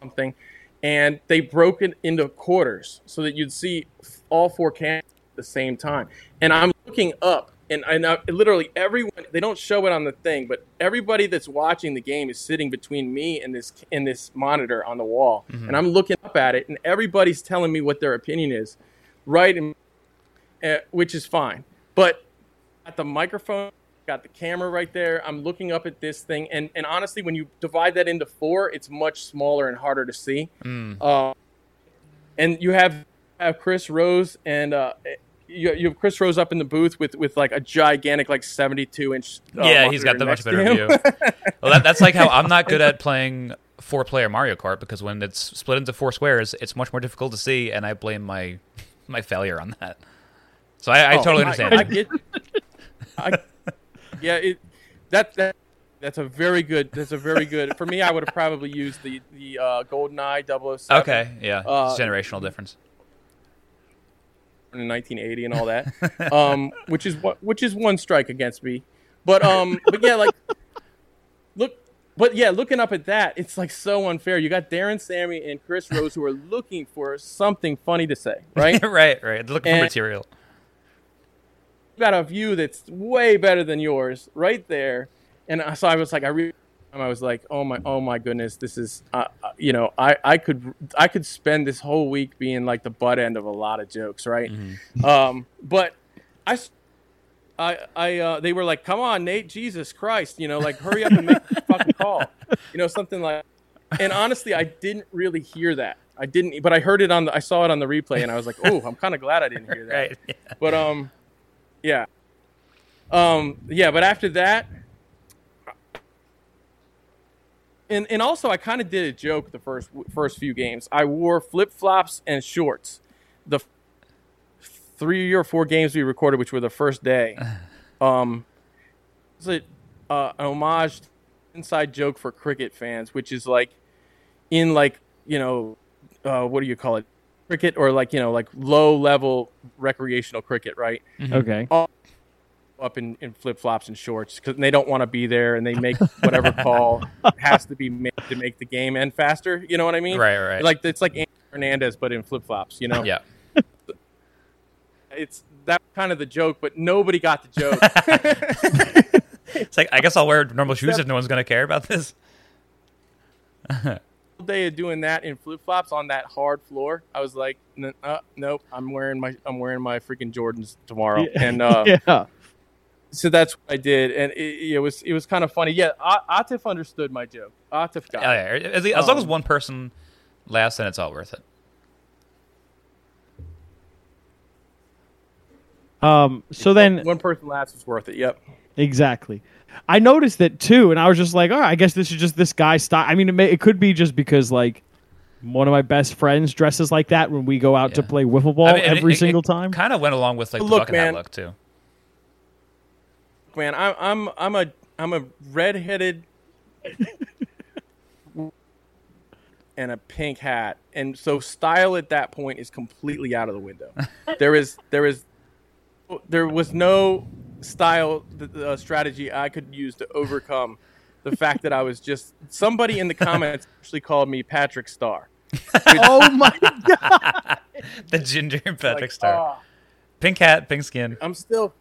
something and they broke it into quarters so that you'd see all four cameras at the same time. And i'm looking up and, and I, literally everyone they don't show it on the thing but everybody that's watching the game is sitting between me and this and this monitor on the wall. And i'm looking up at it and everybody's telling me what their opinion is right and uh, which is fine. But at the microphone got the camera right there i'm looking up at this thing and, and honestly when you divide that into four it's much smaller and harder to see. Uh, and you have have chris rose and uh, you, you have chris rose up in the booth with with like a gigantic like 72 inch uh, yeah, he's got the much better view. well, that, that's like how I'm not good at playing four player Mario Kart because when it's split into four squares, it's much more difficult to see, and I blame my my failure on that. So I, I Oh, totally understand. I, that. get, I, yeah, it that that that's a very good. That's a very good. For me, I would have probably used the the uh, GoldenEye 007 okay, yeah, Uh, generational difference. In 1980 and all that, um, which is what which is one strike against me. But um, but yeah, like look, but yeah, looking up at that, it's like so unfair. You got Darren Sammy and Chris Rose who are looking for something funny to say, right? right, right. Looking for material. got a view that's way better than yours right there. And so I was like, I really, I was like, oh my, oh my goodness, this is, uh, uh, you know, I, I could, I could spend this whole week being like the butt end of a lot of jokes, right? Um, but I, uh, they were like, come on, Nate, Jesus Christ, you know, like hurry up and make the fucking call, you know, something like. And honestly, I didn't really hear that. I didn't, but I heard it on the, I saw it on the replay, and I was like, oh, I'm kind of glad I didn't hear that. Right. Yeah. But um, yeah, um, yeah. But after that, and and also I kind of did a joke the first first few games. I wore flip flops and shorts. The f- three or four games we recorded, which were the first day, um, it's a, uh, an homage, inside joke for cricket fans, which is like in like you know, uh, what do you call it? Cricket or like you know like low level recreational cricket, right? Okay. Up in, in flip flops and shorts because they don't want to be there and they make whatever call has to be made to make the game end faster. You know what I mean? Right, right. Like it's like Andy Hernandez but in flip flops. You know? Yeah. It's that kind of the joke, but nobody got the joke. It's like I guess I'll wear normal shoes if no one's gonna care about this. Whole day of doing that in flip flops on that hard floor, I was like, N- uh, nope, I'm wearing my I'm wearing my freaking Jordans tomorrow. And uh, yeah. So that's what I did, and it, it was it was kind of funny. Yeah, A- Atif understood my joke. Atif got Oh, it. yeah. As, as long as Um, one person laughs, then it's all worth it. Um, so then one person laughs is worth it. Yep. Exactly. I noticed that too, and I was just like, "All right, I guess this is just this guy's style." I mean, it, may, it could be just because like one of my best friends dresses like that when we go out to play wiffle ball I mean, every it- it- single it time. Kind of went along with like the Look, bucket hat man. look too. Man. I'm I'm I'm a I'm a redheaded and a pink hat, and so style at that point is completely out of the window. there is there is there was no style uh, strategy I could use to overcome the fact that I was just somebody in the comments actually called me Patrick Star. oh my god! The ginger Patrick Like, Star, ah. pink hat, pink skin. I'm still,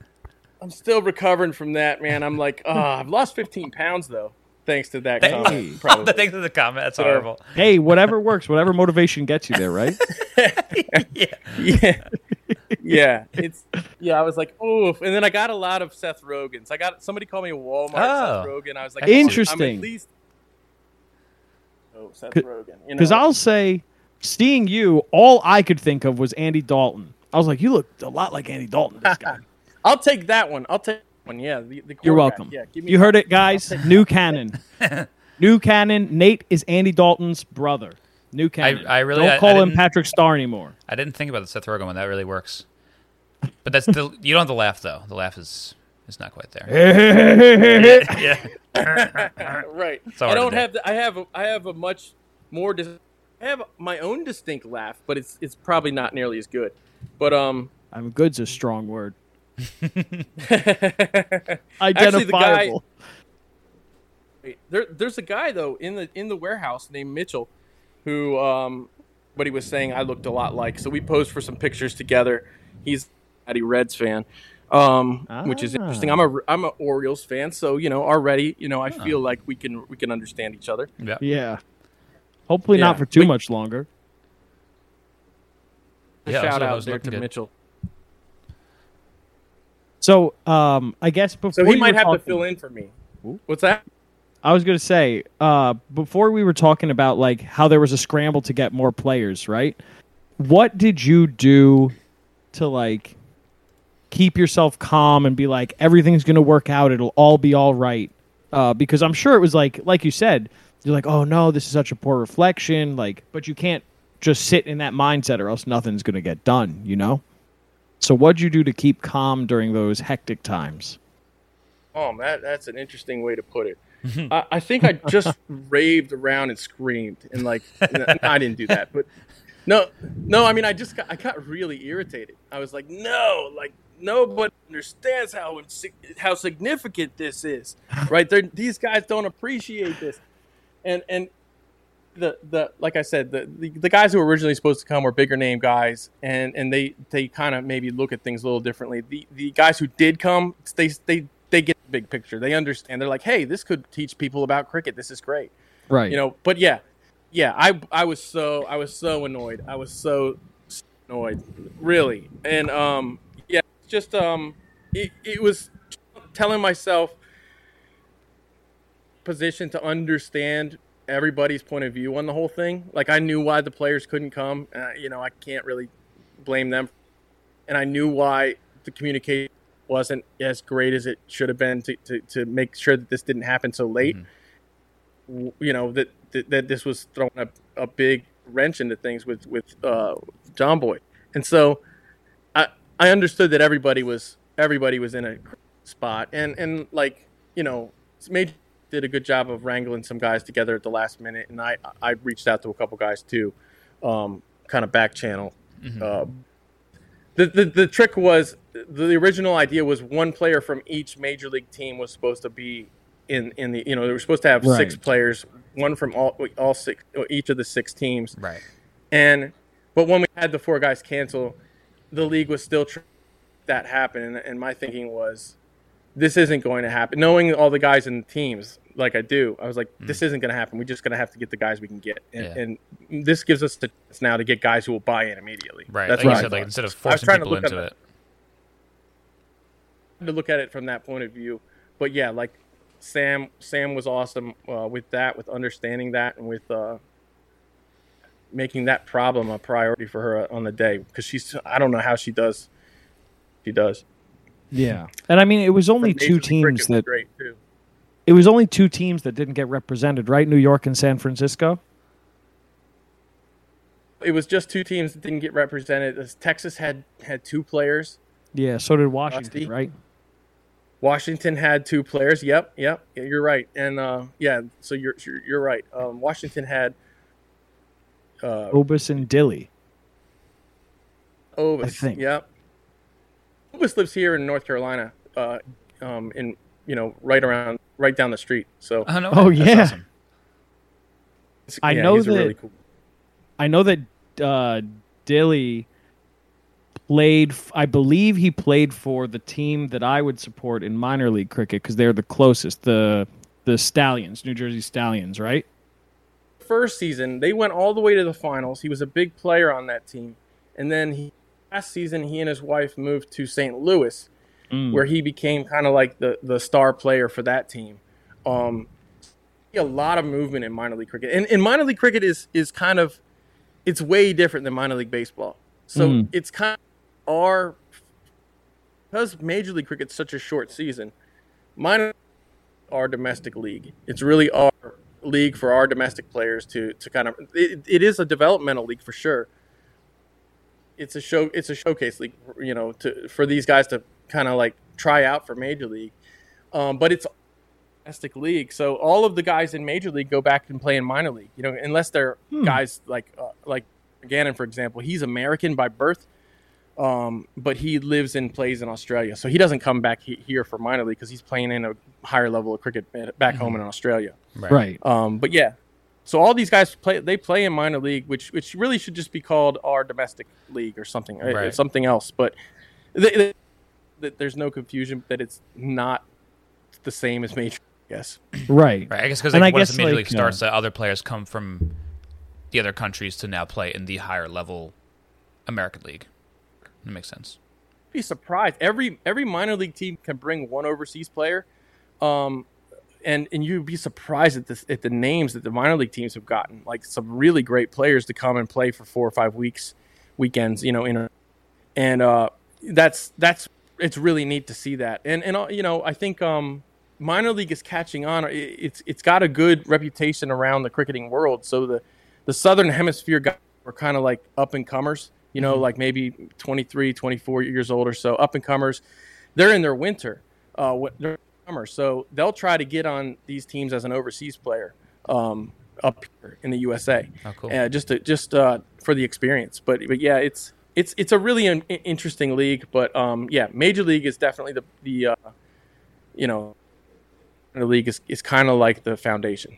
I'm still recovering from that, man. I'm like, oh, I've lost 15 pounds though, thanks to that comment. the Probably. thing to the comment. That's uh, Yeah. horrible. Hey, whatever works, whatever motivation gets you there, right? yeah. yeah, yeah. It's yeah. I was like, oof, and then I got a lot of Seth Rogen's. I got somebody called me a Walmart Oh. Seth Rogen. I was like, I. I'm Interesting. at least. Oh, Seth C- Rogen. You Because know, I'll say, seeing you, all I could think of was Andy Dalton. I was like, you look a lot like Andy Dalton. This guy. I'll take that one. I'll take one. Yeah, the, the You're welcome. Yeah, give me You that. heard it, guys. New canon. New canon. Nate is Andy Dalton's brother. New canon. I really- don't I- call I him Patrick Star anymore. I didn't think about the Seth Rogen one. That really works. But that's the you don't have to laugh though. The laugh is is not quite there. yeah. right. I don't have. The, I have. A, I have a much more. Dis- I have my own distinct laugh, but it's it's probably not nearly as good. But um, I mean, good's a strong word. guy- Identifiable. Wait, there, there's a guy though in the in the warehouse named Mitchell, who um, what he was saying I looked a lot like. So we posed for some pictures together. He's a Eddie Reds fan, um, which is Ah. interesting. I'm a I'm a Orioles fan, so you know already you know I feel like we can we can understand each other. Yeah. yeah. Hopefully not for too Wait. much longer. Yeah, Shout so out there to good. Mitchell. So, um, I guess before So he might were have to fill in for me. What's that? I was going to say, uh, before we were talking about like how there was a scramble to get more players, right? What did you do to like keep yourself calm and be like everything's going to work out, it'll all be all right? Uh, because I'm sure it was like like you said, you're like, "Oh no, this is such a poor reflection," like but you can't just sit in that mindset or else nothing's going to get done, you know? So what'd you do to keep calm during those hectic times? Oh, that that's an interesting way to put it. I, I think I just raved around and screamed and like no, I didn't do that, but no, no. I mean, I just got I got really irritated. I was like, no, like nobody understands how how significant this is, right? They're, these guys don't appreciate this, and and the the like I said, the, the the guys who were originally supposed to come were bigger name guys, and and they they kind of maybe look at things a little differently. The the guys who did come, they they they get the big picture. They understand. They're like, hey, this could teach people about cricket. This is great, Right. you know. But yeah, yeah, I I was so I was so annoyed. I was so annoyed, really, and um yeah, just um it, it was telling myself position to understand everybody's point of view on the whole thing. Like I knew why the players couldn't come. Uh, you know, I can't really blame them, and I knew why the communication wasn't as great as it should have been to, to, to make sure that this didn't happen so late. W- You know that, that that this was throwing a, a big wrench into things with with uh, Jomboy, and so I I understood that everybody was everybody was in a spot, and and like you know, Major did a good job of wrangling some guys together at the last minute, and I I reached out to a couple guys too, um, kind of back channel. Uh, the, the the trick was the original idea was one player from each major league team was supposed to be in in the you know they were supposed to have six players, one from all all six each of the six teams, Right. and but when we had the four guys cancel, the league was still trying that happen. And, and my thinking was, this isn't going to happen. Knowing all the guys in the teams like I do, I was like, this isn't going to happen. We're just going to have to get the guys we can get, and, Yeah. and this gives us the chance now to get guys who will buy in immediately. Right. That's like what said, like instead of forcing people into it. to look at it from that point of view. But yeah, like Sam, Sam was awesome uh, with that, with understanding that, and with uh, making that problem a priority for her on the day because she's. I don't know how she does. She does. Yeah, and I mean it was only two teams that great too. it was only two teams that didn't get represented, right? New York and San Francisco. It was just two teams that didn't get represented. As Texas had had two players. Yeah, so did Washington, Rusty? right? Washington had two players. Yep, yep, yeah, you're right. And uh, yeah, so you're you're, you're right. Um, Washington had uh, Obus and Dilly. Obus. I think. Yep. Obus lives here in North Carolina, uh, um, in you know right around right down the street. So Oh, no, Oh, yeah. awesome. it's- I yeah, know he's a that- really cool. I know that uh, Dilly played. I believe he played for the team that I would support in minor league cricket because they're the closest. The the Stallions, New Jersey Stallions, right? First season, they went all the way to the finals. He was a big player on that team, and then he, last season, he and his wife moved to St. Louis, Mm. where he became kind of like the the star player for that team. Um, a lot of movement in minor league cricket, and, and minor league cricket is is kind of it's way different than minor league baseball. So Mm. it's kind of our because major league cricket's such a short season. Minor our domestic league. It's really our league for our domestic players to to kind of it, it is a developmental league for sure. It's a show it's a showcase league, you know, to for these guys to kind of like try out for major league. Um, but it's a domestic league, so all of the guys in major league go back and play in minor league. You know, unless they're Hmm. guys like uh, like Gannon, for example. He's American by birth, um, but he lives and plays in Australia, so he doesn't come back he- here for minor league because he's playing in a higher level of cricket back home in Australia. Right. Right. Um, but yeah, so all these guys play. They play in minor league, which which really should just be called our domestic league or something, uh, Right. something else. But th th- th- there's no confusion that it's not the same as major. Yes. Right. Right. I guess because And like, I once guess, the major like, league starts, uh, that other players come from the other countries to now play in the higher level American League. That makes sense. be surprised. Every every minor league team can bring one overseas player, um, and and you'd be surprised at the at the names that the minor league teams have gotten. Like some really great players to come and play for four or five weeks, weekends. You know, in a, and uh, that's that's it's really neat to see that. And and uh, you know, I think um, minor league is catching on. It- It's it's got a good reputation around the cricketing world. So the the southern hemisphere guys are kind of like up and comers. You know, like maybe 23, 24 years old or so, up and comers. They're in their winter, uh, summer, so they'll try to get on these teams as an overseas player um, up here in the USA Oh, cool. uh, just to, just uh, for the experience. But but yeah, it's it's it's a really in, interesting league. But um, yeah, Major League is definitely the the uh, you know the league is is kind of like the foundation.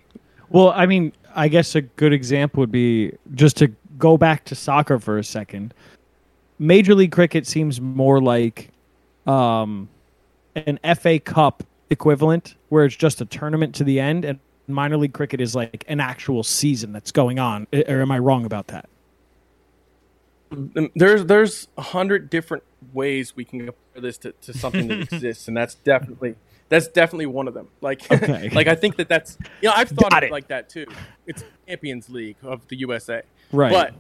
Well, I mean, I guess a good example would be just to go back to soccer for a second. Major League Cricket seems more like um, an FA Cup equivalent, where it's just a tournament to the end, and minor league cricket is like an actual season that's going on. Or am I wrong about that? Um, There's there's a hundred different ways we can compare this to, to something that exists, and that's definitely that's definitely one of them. Like Okay. like I think that that's you know I've thought Got of it. it like that too. It's Champions League of the USA. Right. But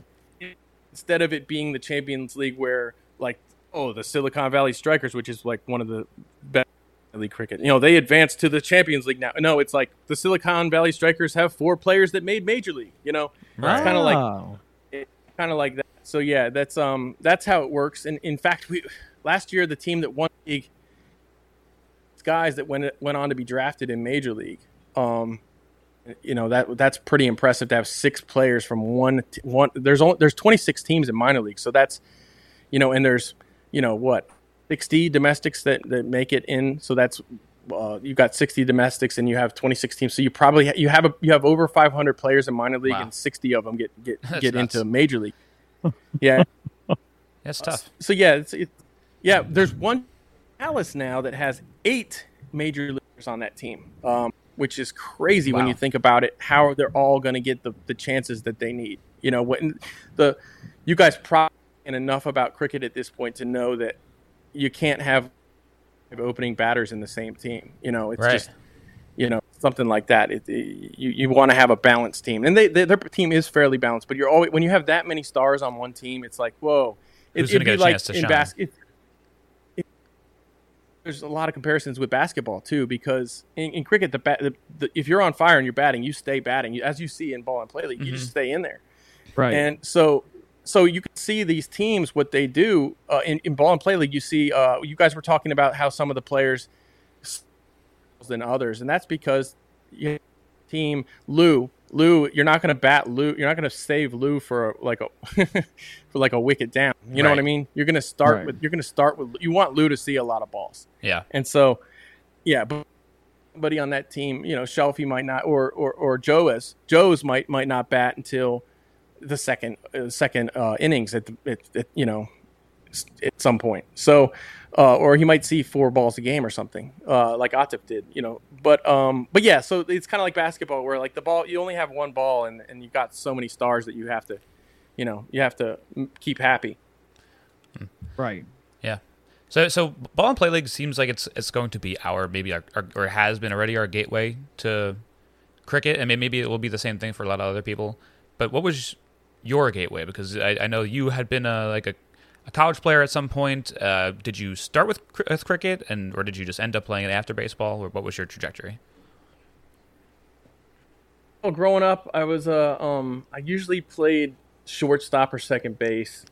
instead of it being the Champions League where like oh the Silicon Valley Strikers, which is like one of the best league cricket, you know they advanced to the Champions League now. No, it's like the Silicon Valley Strikers have four players that made Major League. You know, Right. it's kind of like kind of like that. So yeah, that's um that's how it works. And in fact, we last year the team that won the league, guys that went went on to be drafted in Major League. Um, you know that that's pretty impressive to have six players from one one. There's only there's 26 teams in minor league, so that's you know, and there's you know what 60 domestics that that make it in. So that's uh, you've got 60 domestics and you have 26 teams. So you probably ha- you have a, you have over 500 players in minor league, Wow. and 60 of them get get That's get nuts. into major league. yeah, That's tough. so yeah, it's, it, yeah. There's one Alice now that has eight major leaguers on that team, um, which is crazy when you think about it. How they're all going to get the, the chances that they need. You know, when the you guys probably enough about cricket at this point to know that you can't have opening batters in the same team. You know, it's Right. just you know something like that. It, it- you you want to have a balanced team, and they, they their team is fairly balanced. But you're always when you have that many stars on one team, it's like whoa. It, Who's gonna it'd get be a like chance to in shine? basket. There's a lot of comparisons with basketball too, because in, in cricket, the, bat, the, the if you're on fire and you're batting, you stay batting. You- As you see in Ball In Play league, you Mm-hmm. just stay in there. Right. And so, so you can see these teams what they do uh, in, in Ball In Play league. You see, uh, you guys were talking about how some of the players than others, and that's because you team Lou. Lou, you're not going to bat Lou. You're not going to save Lou for like a for like a wicket down. You know what I mean? You're going to start Right. with. You're going to start with. You want Lou to see a lot of balls. Yeah. And so, yeah, but somebody on that team, you know, Shelfie might not, or or or Joe's Joe's might might not bat until the second uh, second uh, innings at, the, at, at you know at some point. So, uh, or he might see four balls a game or something, uh, like Atif did, you know. But um, but yeah, so it's kind of like basketball where like the ball, you only have one ball, and and you've got so many stars that you have to, you know, you have to keep happy. right. Yeah. So so Ball In Play league seems like it's it's going to be our maybe our, our or has been already our gateway to cricket, and maybe it will be the same thing for a lot of other people. But what was your gateway? Because I, I know you had been a like a, a college player at some point. Uh, did you start with, with cricket, and or did you just end up playing it after baseball, or what was your trajectory? Well, growing up, I was uh, um, I usually played shortstop or second base,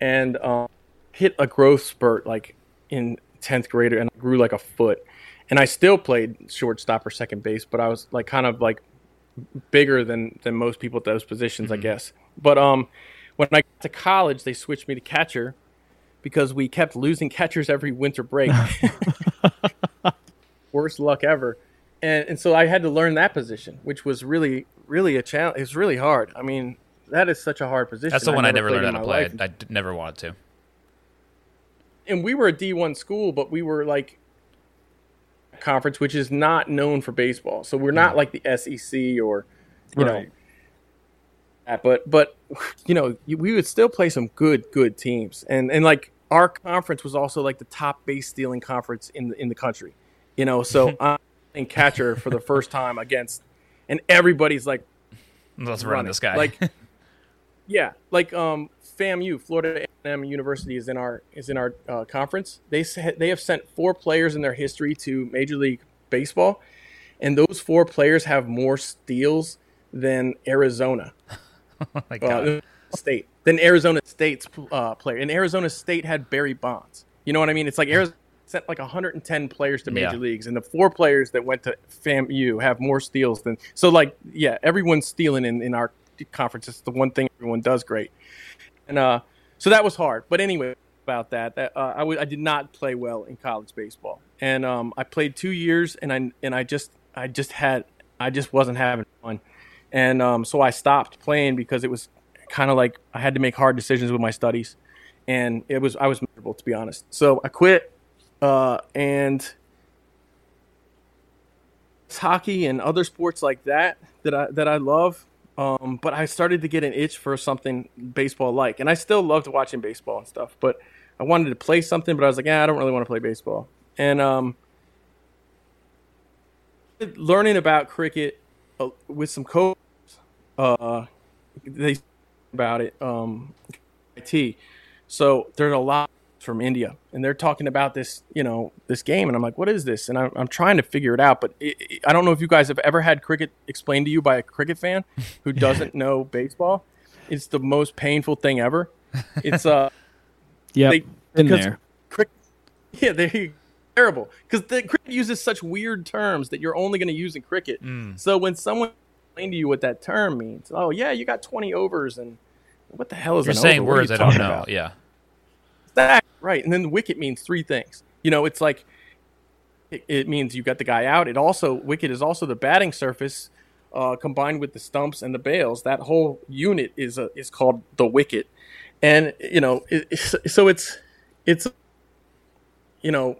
and um, hit a growth spurt like in tenth grade, and I grew like a foot. And I still played shortstop or second base, but I was like kind of like bigger than than most people at those positions, I guess. But um, when I got to college, they switched me to catcher because we kept losing catchers every winter break. Worst luck ever. And, and so I had to learn that position, which was really, really a challenge. It was really hard. I mean, that is such a hard position. That's the one I never played learned how to play. life. I, I d- never wanted to. and we were a D1 school, but we were like conference which is not known for baseball. So we're not like the SEC or you know that, but but you know, we would still play some good good teams. And and like our conference was also like the top base stealing conference in the in the country. You know, so I'm playing catcher for the first time against and everybody's like Let's run this guy. Like, yeah, like um, FAMU, Florida A&M University is in our is in our uh, conference. They they have sent four players in their history to Major League Baseball, and those four players have more steals than Arizona like uh, God. State than Arizona State's uh, player. And Arizona State had Barry Bonds. You know what I mean? It's like Arizona sent like 110 players to major Yeah. leagues, and the four players that went to FAMU have more steals than. So like, yeah, everyone's stealing in in our conference. It's the one thing everyone does great, and uh, so that was hard. But anyway, about that, that uh, I w- I did not play well in college baseball, and um, I played two years, and I and I just I just had I just wasn't having fun, and um, so I stopped playing because it was kind of like I had to make hard decisions with my studies, and it was I was miserable to be honest. So I quit, uh, and hockey and other sports like that that I that I love. Um, but I started to get an itch for something baseball like, and I still loved watching baseball and stuff. But I wanted to play something, but I was like, I don't really want to play baseball. And um, learning about cricket uh, with some coaches, uh, they about it um, IT. So there's a lot from India, and they're talking about this, you know, this game, and I'm like, what is this? And I'm, I'm trying to figure it out, but it, it- I don't know if you guys have ever had cricket explained to you by a cricket fan who doesn't know baseball. It's the most painful thing ever. It's uh, yeah, in there. cricket, yeah, they terrible because the cricket uses such weird terms that you're only going to use in cricket. So when someone explains to you what that term means, oh yeah, you got 20 overs and what the hell is You're an saying over? Words you I don't know. about? Yeah. Right, and then the wicket means three things. You know, it's like it, it means you got the guy out. It also wicket is also the batting surface uh, combined with the stumps and the bails. That whole unit is a, is called the wicket, and you know, it, so it's it's you know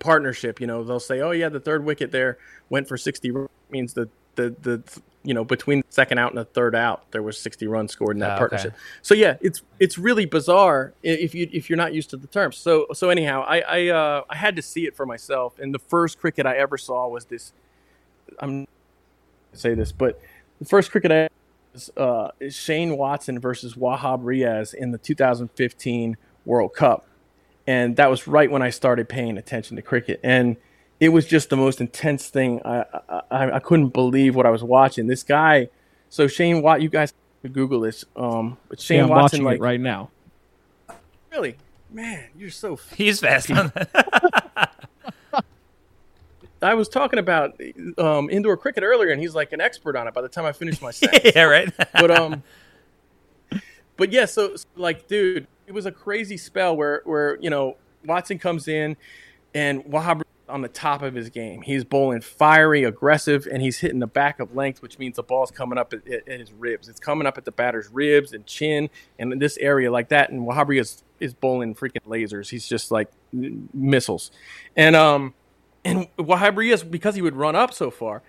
partnership. You know, they'll say, oh yeah, the third wicket there went for sixty. means the the the you know between the second out and the third out there was 60 runs scored in that okay. partnership. So yeah, it's it's really bizarre if you if you're not used to the terms. So so anyhow, I I uh, I had to see it for myself, and the first cricket I ever saw was this. I'm say this, but the first cricket I was uh, is Shane Watson versus Wahab Riaz in the 2015 World Cup, and that was right when I started paying attention to cricket, and it was just the most intense thing. I I, I couldn't believe what I was watching. This guy, so Shane Watt, you guys could Google this. Um, but Shane Yeah, I'm Watson, watching like it right now. really, man, you're so. F- He's fast on that. I was talking about um, indoor cricket earlier, and he's like an expert on it. By the time I finished my sentence, yeah, right. but um but yeah so, so, like dude it was a crazy spell where where you know watson comes in and wahab on the top of his game. He's bowling fiery aggressive and he's hitting the back of length which means the ball's coming up at, at, his ribs. It's coming up at the batter's ribs and chin and in this area like that. And Wahab Riaz is bowling freaking lasers. He's just like missiles. And um and Wahab Riaz because he would run up so far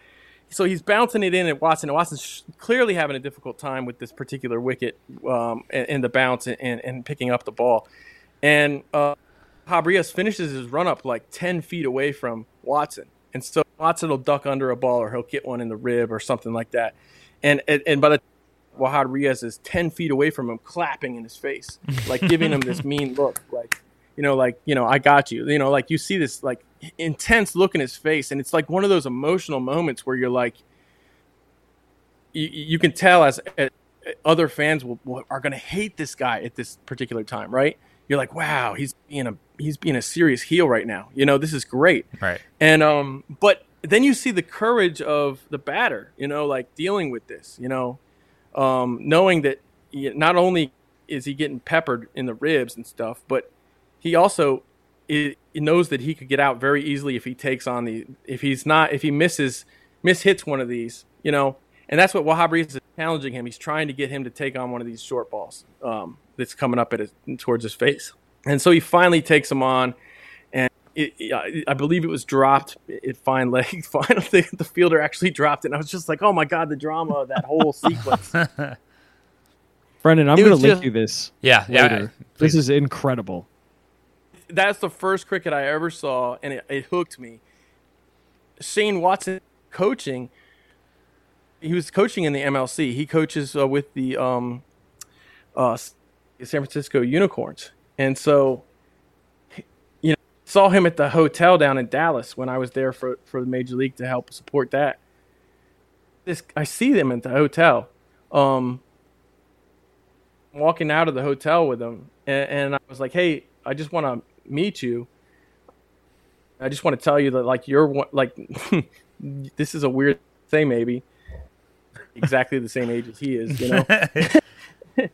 so he's bouncing it in at Watson, and Watson's clearly having a difficult time with this particular wicket um, and, and the bounce and, and, and picking up the ball. And uh, Habrias finishes his run up like 10 feet away from Watson. And so Watson will duck under a ball or he'll get one in the rib or something like that. And, and, and by the Wahab Riaz is 10 feet away from him, clapping in his face, like giving him this mean look, like, you know, like, you know, I got you. You know, like you see this like intense look in his face. And it's like one of those emotional moments where you're like, you, you can tell as, as other fans will, will are going to hate this guy at this particular time, right? You're like, wow, he's being a he's being a serious heel right now. You know, this is great. right. And um, but then you see the courage of the batter, you know, like dealing with this, you know, um, knowing that he, not only is he getting peppered in the ribs and stuff, but he also he knows that he could get out very easily if he takes on the if he's not if he misses mishits one of these, you know, and that's what Wahab Riaz is challenging him. He's trying to get him to take on one of these short balls um, that's coming up at his, towards his face, and so he finally takes him on and it, it- I believe it was dropped at fine leg. Finally, the fielder actually dropped it, and I was just like, "Oh my god, the drama of that whole sequence." Brendan, I'm going to link just- you this Yeah, yeah. later. this is incredible. That's the first cricket I ever saw, and it, it hooked me. Shane Watson coaching. He was coaching in the MLC. He coaches uh, with the um, uh, San Francisco Unicorns, and so you know saw him at the hotel down in Dallas when I was there for for the major league to help support that. This I see them at the hotel. Um, walking out of the hotel with him, and, and I was like, "Hey, I just want to meet you. I just want to tell you that like you're like this is a weird thing, maybe exactly the same age as he is, you know."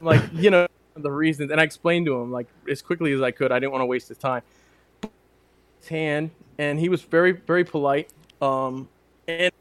like you know the reasons, and I explained to him like as quickly as I could. I didn't want to waste his time. His hand, and he was very very polite. Um, and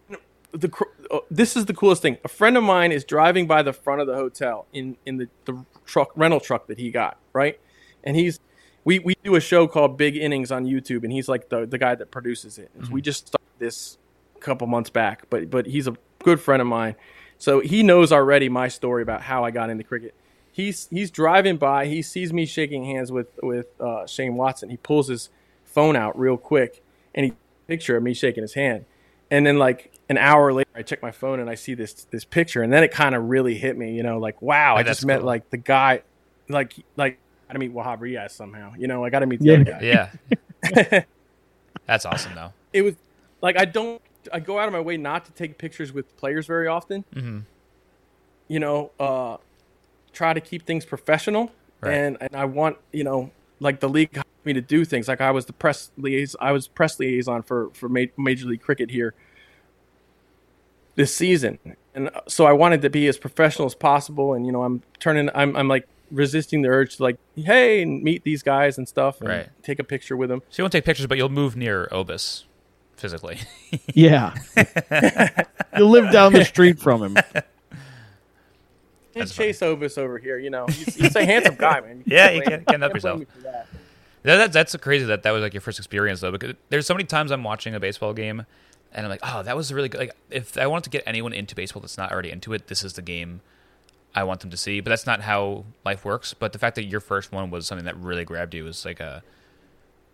the uh, this is the coolest thing. A friend of mine is driving by the front of the hotel in in the the truck rental truck that he got right, and he's we we do a show called Big Innings on YouTube, and he's like the the guy that produces it. We just started this a couple months back, but but he's a good friend of mine, so he knows already my story about how I got into cricket. He's he's driving by, he sees me shaking hands with with uh, Shane Watson. He pulls his phone out real quick, and he picture of me shaking his hand, and then like an hour later, I check my phone and I see this this picture, and then it kind of really hit me. You know, like wow, I just that's met like the guy, like like I got to meet Wahab Riaz somehow. You know, I got to meet the Yeah. other guy. yeah. That's awesome, though. It was like I don't I go out of my way not to take pictures with players very often. Mm-hmm. You know, uh, try to keep things professional, Right. and and I want you know like the league me to do things like I was the press liaison I was press liaison for for Major League Cricket here this season, and uh, so I wanted to be as professional as possible. And you know, I'm turning I'm I'm like resisting the urge to like hey meet these guys and stuff and Right. take a picture with them. So you won't take pictures, but you'll move near Obus physically. Yeah. you live down the street from him. And That's Chase Obus over here, you know, he's, he's a handsome guy, man. Yeah, you can't- can't help yourself. me for that. That, that's that's crazy that that was like your first experience though, because there's so many times I'm watching a baseball game, and I'm like, oh, that was really good. Like, if I wanted to get anyone into baseball that's not already into it, this is the game I want them to see. But that's not how life works. But the fact that your first one was something that really grabbed you is like a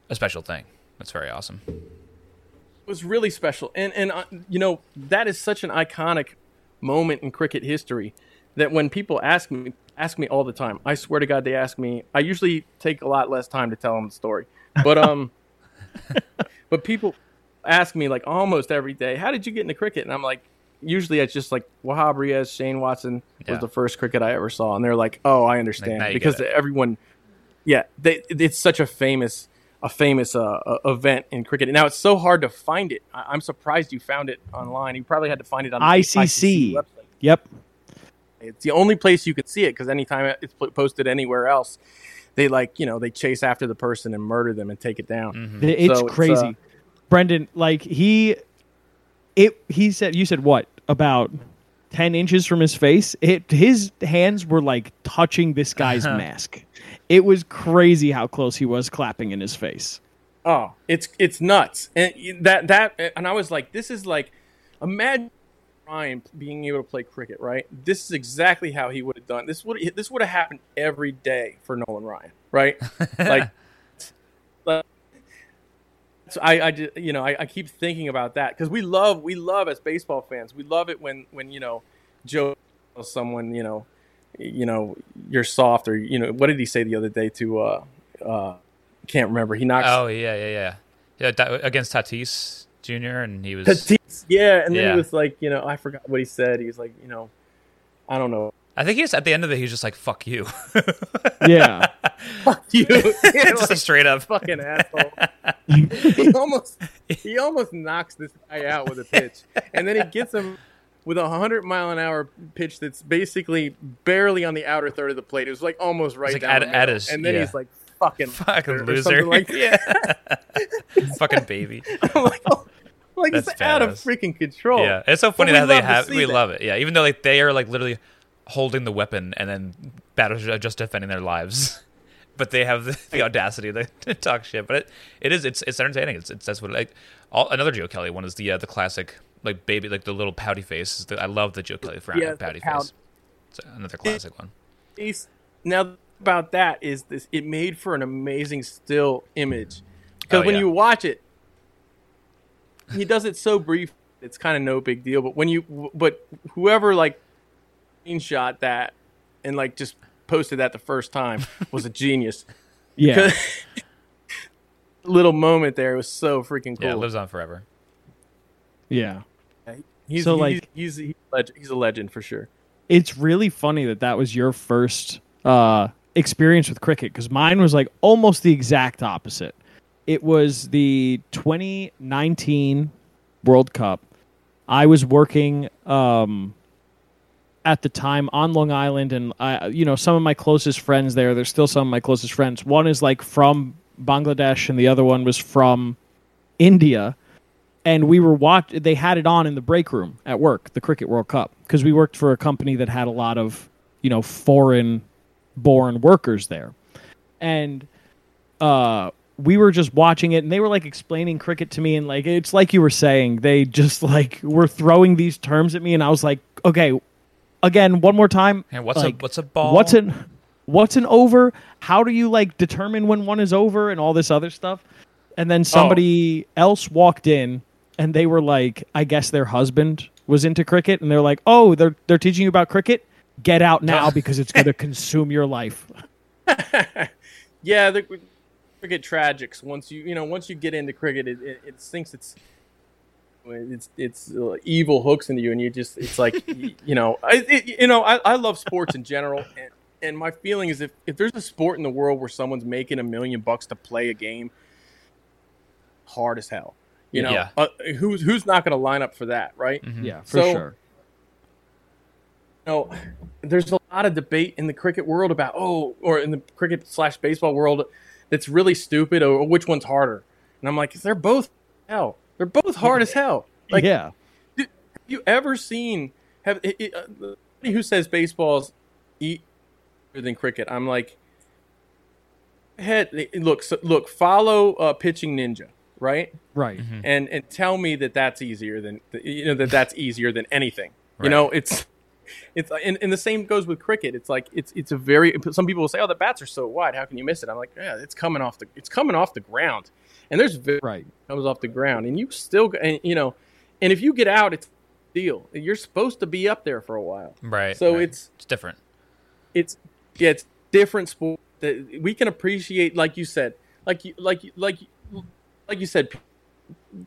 a special thing. That's very awesome. Was really special, and and uh, you know that is such an iconic moment in cricket history that when people ask me ask me all the time, I swear to God, they ask me. I usually take a lot less time to tell them the story, but um, but people ask me like almost every day, "How did you get into cricket?" And I'm like, usually it's just like Wahab Riaz, Shane Watson was the first cricket I ever saw, and they're like, "Oh, I understand," you because everyone, yeah, they, it's such a famous a famous uh, event in cricket. Now it's so hard to find it. I, I'm surprised you found it online. You probably had to find it on the ICC. website. Yep. It's the only place you could see it because anytime it's posted anywhere else, they like you know they chase after the person and murder them and take it down. Mm-hmm. It's So it's, crazy. uh, Brendan, like he it he said you said what? About 10 inches from his face. It his hands were like touching this guy's mask. It was crazy how close he was clapping in his face. Oh, it's it's nuts, and that that and I was like, this is like, imagine Ryan being able to play cricket, right? This is exactly how he would have done. This would this would have happened every day for Nolan Ryan, right? like, like- so I, I ju- you know, I, I keep thinking about that because we love, we love as baseball fans, we love it when, when you know, Joe tells someone, you know, you know, you're soft, or you know, what did he say the other day to, uh, uh, can't remember. He knocks Oh yeah, yeah, yeah, yeah. Da- against Tatis Jr. and he was Tatis, yeah, and then Yeah. he was like, you know, I forgot what he said. He was like, you know, I don't know, I think he's at the end of it. He's just like, "Fuck you," Yeah. fuck you, Yeah, just a like, straight up. fucking asshole. he almost he almost knocks this guy out with a pitch, and then he gets him with a hundred mile an hour pitch that's basically barely on the outer third of the plate. It was like almost right like down at- at his- and then yeah. he's like, "Fucking Fucking loser. like yeah. Fucking baby. I'm like, oh, like it's That's out of freaking control. Yeah, it's so funny how they have. We that. love it. Yeah, even though like they are like literally holding the weapon and then batters are just defending their lives, but they have the, the audacity to, to talk shit. But it, it is it's it's entertaining. It's, it's that's what like all, another Joe Kelly one is the uh, the classic like baby like the little pouty face. Is the, I love the Joe Kelly frown Yeah, the pouty pout. face. It's another classic one. Ace- Now about that is this: it made for an amazing still image because Oh, when yeah. you watch it, he does it so brief. It's kind of no big deal. But when you, but whoever like screenshot that and like just posted that the first time was a genius. Yeah. Little moment there was so freaking cool. Yeah, it lives on forever. Yeah. He's, So, he's, like- he's, he's, a legend, he's a legend for sure. It's really funny that that was your first uh, experience with cricket because mine was like almost the exact opposite. It was the 2019 World Cup. I was working um, at the time on Long Island, and I, you know, some of my closest friends there. There's still some of my closest friends. One is like from Bangladesh, and the other one was from India and we were watch they had it on in the break room at work the cricket world cup because we worked for a company that had a lot of you know foreign born workers there. And uh we were just watching it and they were like explaining cricket to me and like it's like you were saying they just like were throwing these terms at me and i was like okay again one more time And what's like, a what's a ball? what's an what's an over? How do you like determine when one is over and all this other stuff? And then somebody else walked in and they were like i guess their husband was into cricket and they're like oh they're they're teaching you about cricket get out now because it's going to consume your life Yeah, the cricket tragics. Once you you know once you get into cricket, it, it, it thinks it's it's it's uh, evil hooks into you, and you just it's like you know I it, you know I, I love sports in general, and, and my feeling is if if there's a sport in the world where someone's making a million bucks to play a game, hard as hell. You know, Yeah. uh, who's who's not going to line up for that, right? yeah for So- sure you know, there's a lot of debate in the cricket world about oh, or in the cricket slash baseball world that's really stupid, or, or which one's harder. And I'm like, they're both hell. They're both hard as hell. Like, yeah have you ever seen have it, it, uh, who says baseball's easier than cricket? I'm like, head look, so, look, follow uh, pitching ninja, right? Right. Mm-hmm. And and tell me that that's easier than you know that that's easier than anything. You know, it's it's and, and the same goes with cricket. It's like it's it's a very some people will say, "Oh, the bats are so wide. How can you miss it?" I'm like, "Yeah, it's coming off the it's coming off the ground." And there's Right. comes off the ground, and you still and you know, and if you get out, it's a deal. You're supposed to be up there for a while. Right. So right. it's it's different. it's yeah, it's different sport that we can appreciate, like you said, like you like you like you- like you said,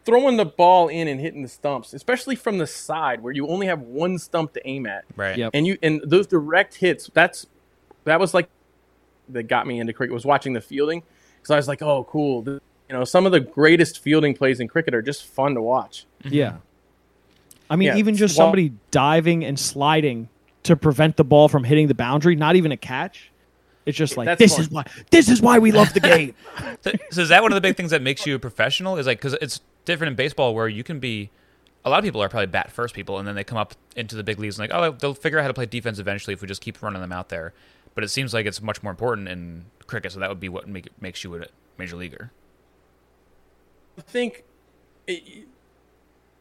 throwing the ball in and hitting the stumps, especially from the side where you only have one stump to aim at, Right. Yep. and you and those direct hits. That's that was like that got me into cricket was watching the fielding because I was like, oh, cool. This- you know, some of the greatest fielding plays in cricket are just fun to watch. Mm-hmm. Yeah. I mean, Yeah, even just well- somebody diving and sliding to prevent the ball from hitting the boundary, not even a catch. It's just like That's this fun. is why this is why we love the game. So, so is that one of the big things that makes you a professional? Is like because it's different in baseball where you can be. A lot of people are probably bat first people, and then they come up into the big leagues and like, oh, they'll figure out how to play defense eventually if we just keep running them out there. But it seems like it's much more important in cricket, so that would be what make, makes you a major leaguer. I think it,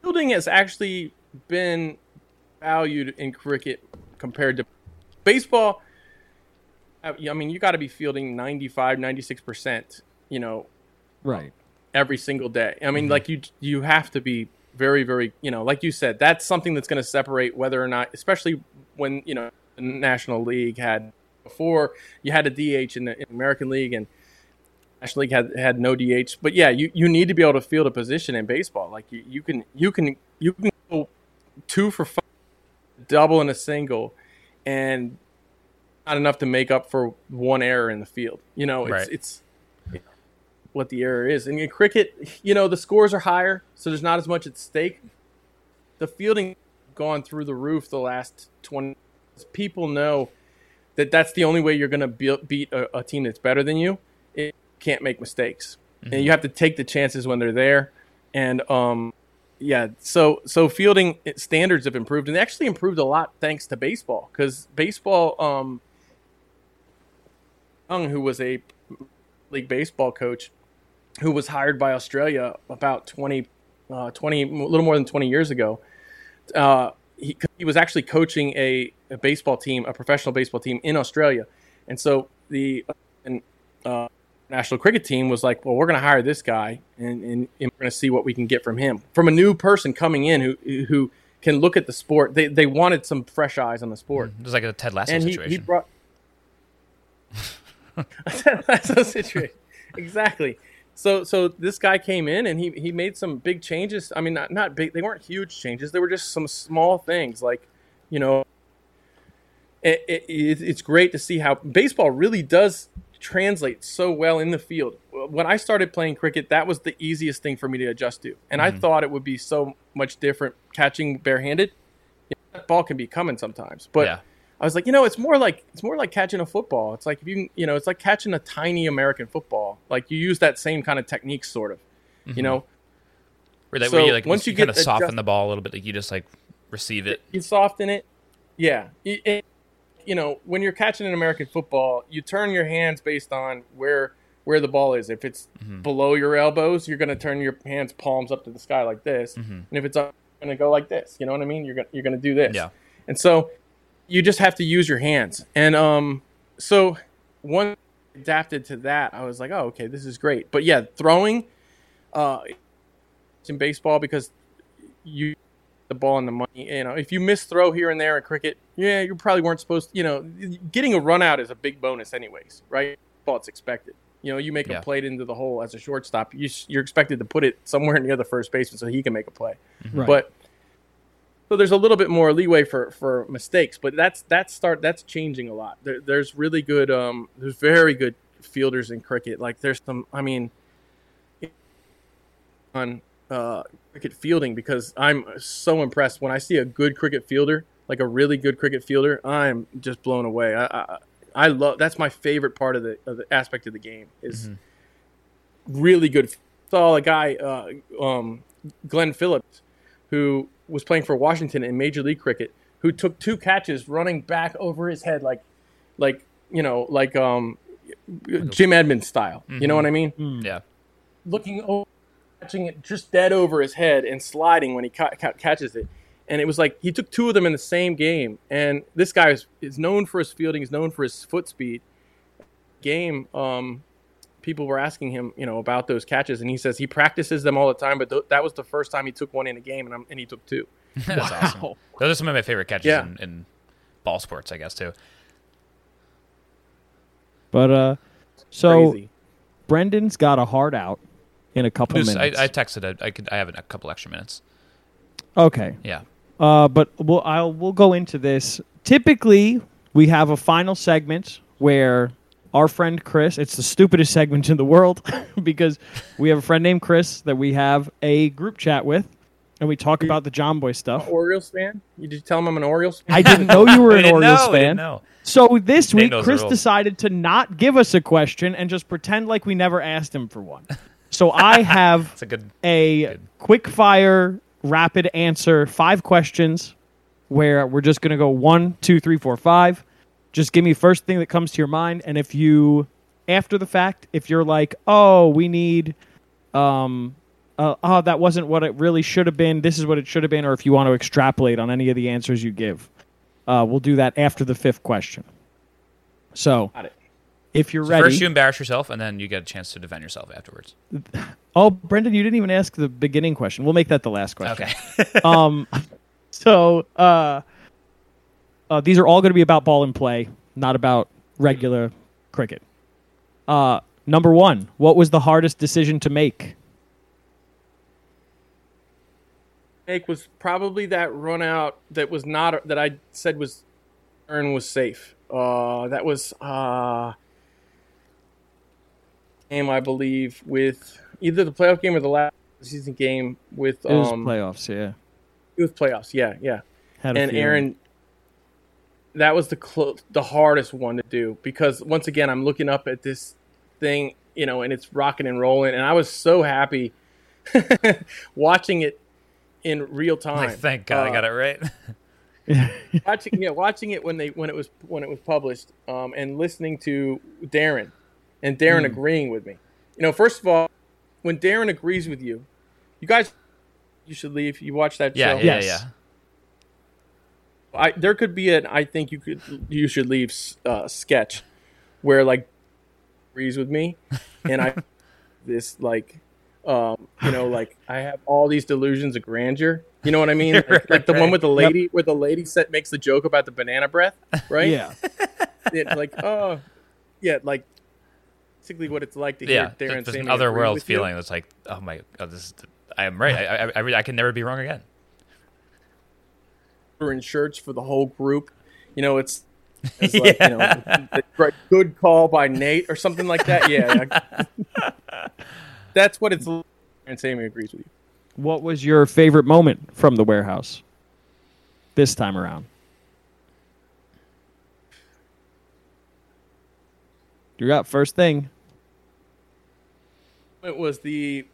fielding has actually been valued in cricket compared to baseball. I mean, you got to be fielding 95, 96%, you know, right. every single day. I mean, mm-hmm. like you you have to be very very, you know, like you said, that's something that's going to separate whether or not especially when, you know, the National League had before you had a DH in the, in American League and National League had had no DH. But yeah, you, you need to be able to field a position in baseball. Like you, you can you can you can go two for five, double and a single, and not enough to make up for one error in the field. You know, it's Right. it's what the error is. And in cricket, you know, the scores are higher, so there's not as much at stake. The fielding gone through the roof the last 20 people know that that's the only way you're going to be- beat a, a team that's better than you. It can't make mistakes. And you have to take the chances when they're there. And um yeah, so so fielding standards have improved and they actually improved a lot thanks to baseball cuz baseball um Young who was a league baseball coach who was hired by Australia about 20, uh, 20 a little more than 20 years ago. Uh, he, he was actually coaching a, a baseball team, a professional baseball team in Australia. And so the and, uh, national cricket team was like, well, we're going to hire this guy and, and, and we're going to see what we can get from him. From a new person coming in who, who can look at the sport. They, they wanted some fresh eyes on the sport It's like a Ted Lasso and he, situation. he brought that's a situation. Exactly. So so this guy came in and he he made some big changes. I mean not not big they weren't huge changes. They were just some small things like you know it, it, it- it's great to see how baseball really does translate so well in the field. When i started playing cricket that was the easiest thing for me to adjust to. And i mm-hmm. thought it would be so much different catching barehanded. That ball can be coming sometimes. But yeah. I was like, you know, it's more like it's more like catching a football. It's like if you you know, it's like catching a tiny American football. Like you use that same kind of technique, sort of. You know, Where, that, so where you like once you, you kind get of soften adjust- the ball a little bit, like you just like receive it. you soften it. Yeah, It- it- you know, when you're catching an American football, you turn your hands based on where where the ball is. If it's Mm-hmm. below your elbows, you're going to turn your hands palms up to the sky like this, and if it's up, you're going to go like this. You know what I mean? You're going you're going to do this. Yeah. And so you just have to use your hands. And um, so one adapted to that, I was like, oh, okay, this is great. But yeah, throwing uh, in baseball because you the ball in the money. You know, if you miss throw here and there in cricket, yeah, you probably weren't supposed. To, you know, getting a run out is a big bonus, anyways, right? Ball it's expected. You know, you make Yeah. a play into the hole as a shortstop, you, you're expected to put it somewhere near the first baseman so he can make a play. Right. But so there's a little bit more leeway for for mistakes, but that's that's start that's changing a lot. There, there's really good, um, there's very good fielders in cricket. Like there's some, I mean, on uh, cricket fielding because I'm so impressed when I see a good cricket fielder, like a really good cricket fielder. I'm just blown away. I I, I love that's my favorite part of the, of the aspect of the game is really good. Saw a guy, uh, um, Glenn Phillips, who was playing for Washington in Major League Cricket, who took two catches running back over his head like, like you know, like um, Jim Edmonds style. You know what I mean? Yeah. Looking over catching it just dead over his head and sliding when he ca- ca- catches it. And it was like he took two of them in the same game. And this guy is, is known for his fielding, he's known for his foot speed. Game, um, people were asking him, you know, about those catches, and he says he practices them all the time, but th- that was the first time he took one in a game, and, I'm, and he took two. That's awesome. Wow. Those are some of my favorite catches Yeah. in, in ball sports, I guess too. But uh, so Crazy. Brendan's got a hard out in a couple Just- I, minutes. I texted. it. I could. I have a couple extra minutes. okay. Yeah. Uh, but we'll I'll we'll go into this. Typically, we have a final segment where our friend Chris. It's the stupidest segment in the world because we have a friend named Chris that we have a group chat with, and we talk about the Jomboy stuff. Orioles fan? You did you tell him I'm an Orioles fan? I didn't know you were an didn't Orioles know, fan. know. So this Nate week, Chris decided to not give us a question and just pretend like we never asked him for one. So I have It's a good. a Good. quick fire, rapid answer, five questions where we're just going to go one, two, three, four, five. Just give me first thing that comes to your mind. And if you, after the fact, if you're like, oh, we need, um, uh, oh, that wasn't what it really should have been. This is what it should have been. Or if you want to extrapolate on any of the answers you give, uh, we'll do that after the fifth question. So if you're So ready. First, you embarrass yourself, and then you get a chance to defend yourself afterwards. oh, Brendan, you didn't even ask the beginning question. We'll make that the last question. Okay. um so uh, uh these are all going to be about Ball In Play not about regular cricket uh number one what was the hardest decision to make make was probably that run out that was not that I said was earn was safe. Uh, that was uh, game I believe with either the playoff game or the last season game with it was um playoffs yeah it was playoffs. Yeah, yeah. Had and. Aaron, that was the clo- the hardest one to do because once again I'm looking up at this thing, you know, and it's rocking and rolling, and I was so happy watching it in real time. like, thank God I Uh, got it right. watching yeah watching it when they when it was when it was published um, and listening to Darren and Darren Hmm. agreeing with me. You know, first of all, when Darren agrees with you, you guys, you should leave. You watch that yeah, show. yeah, Yes. yeah. I, there could be an I think you could you should leave uh, sketch where like agrees with me and I this like um you know like I have all these delusions of grandeur. You know what I mean? Like, like the one with the lady where the lady set makes the joke about the banana breath, right? yeah like oh yeah, like basically what it's like to Yeah, hear Darren There's an otherworld with you. feeling that's like, oh my God, this is. I am right. I, I, I, I can never be wrong again. We're shirts for the whole group. You know, it's, it's like, you know, the great- good call by Nate or something like that. Yeah, that's what it's. like. And Sammy agrees with you. what was your favorite moment from the warehouse this time around you got first thing It was the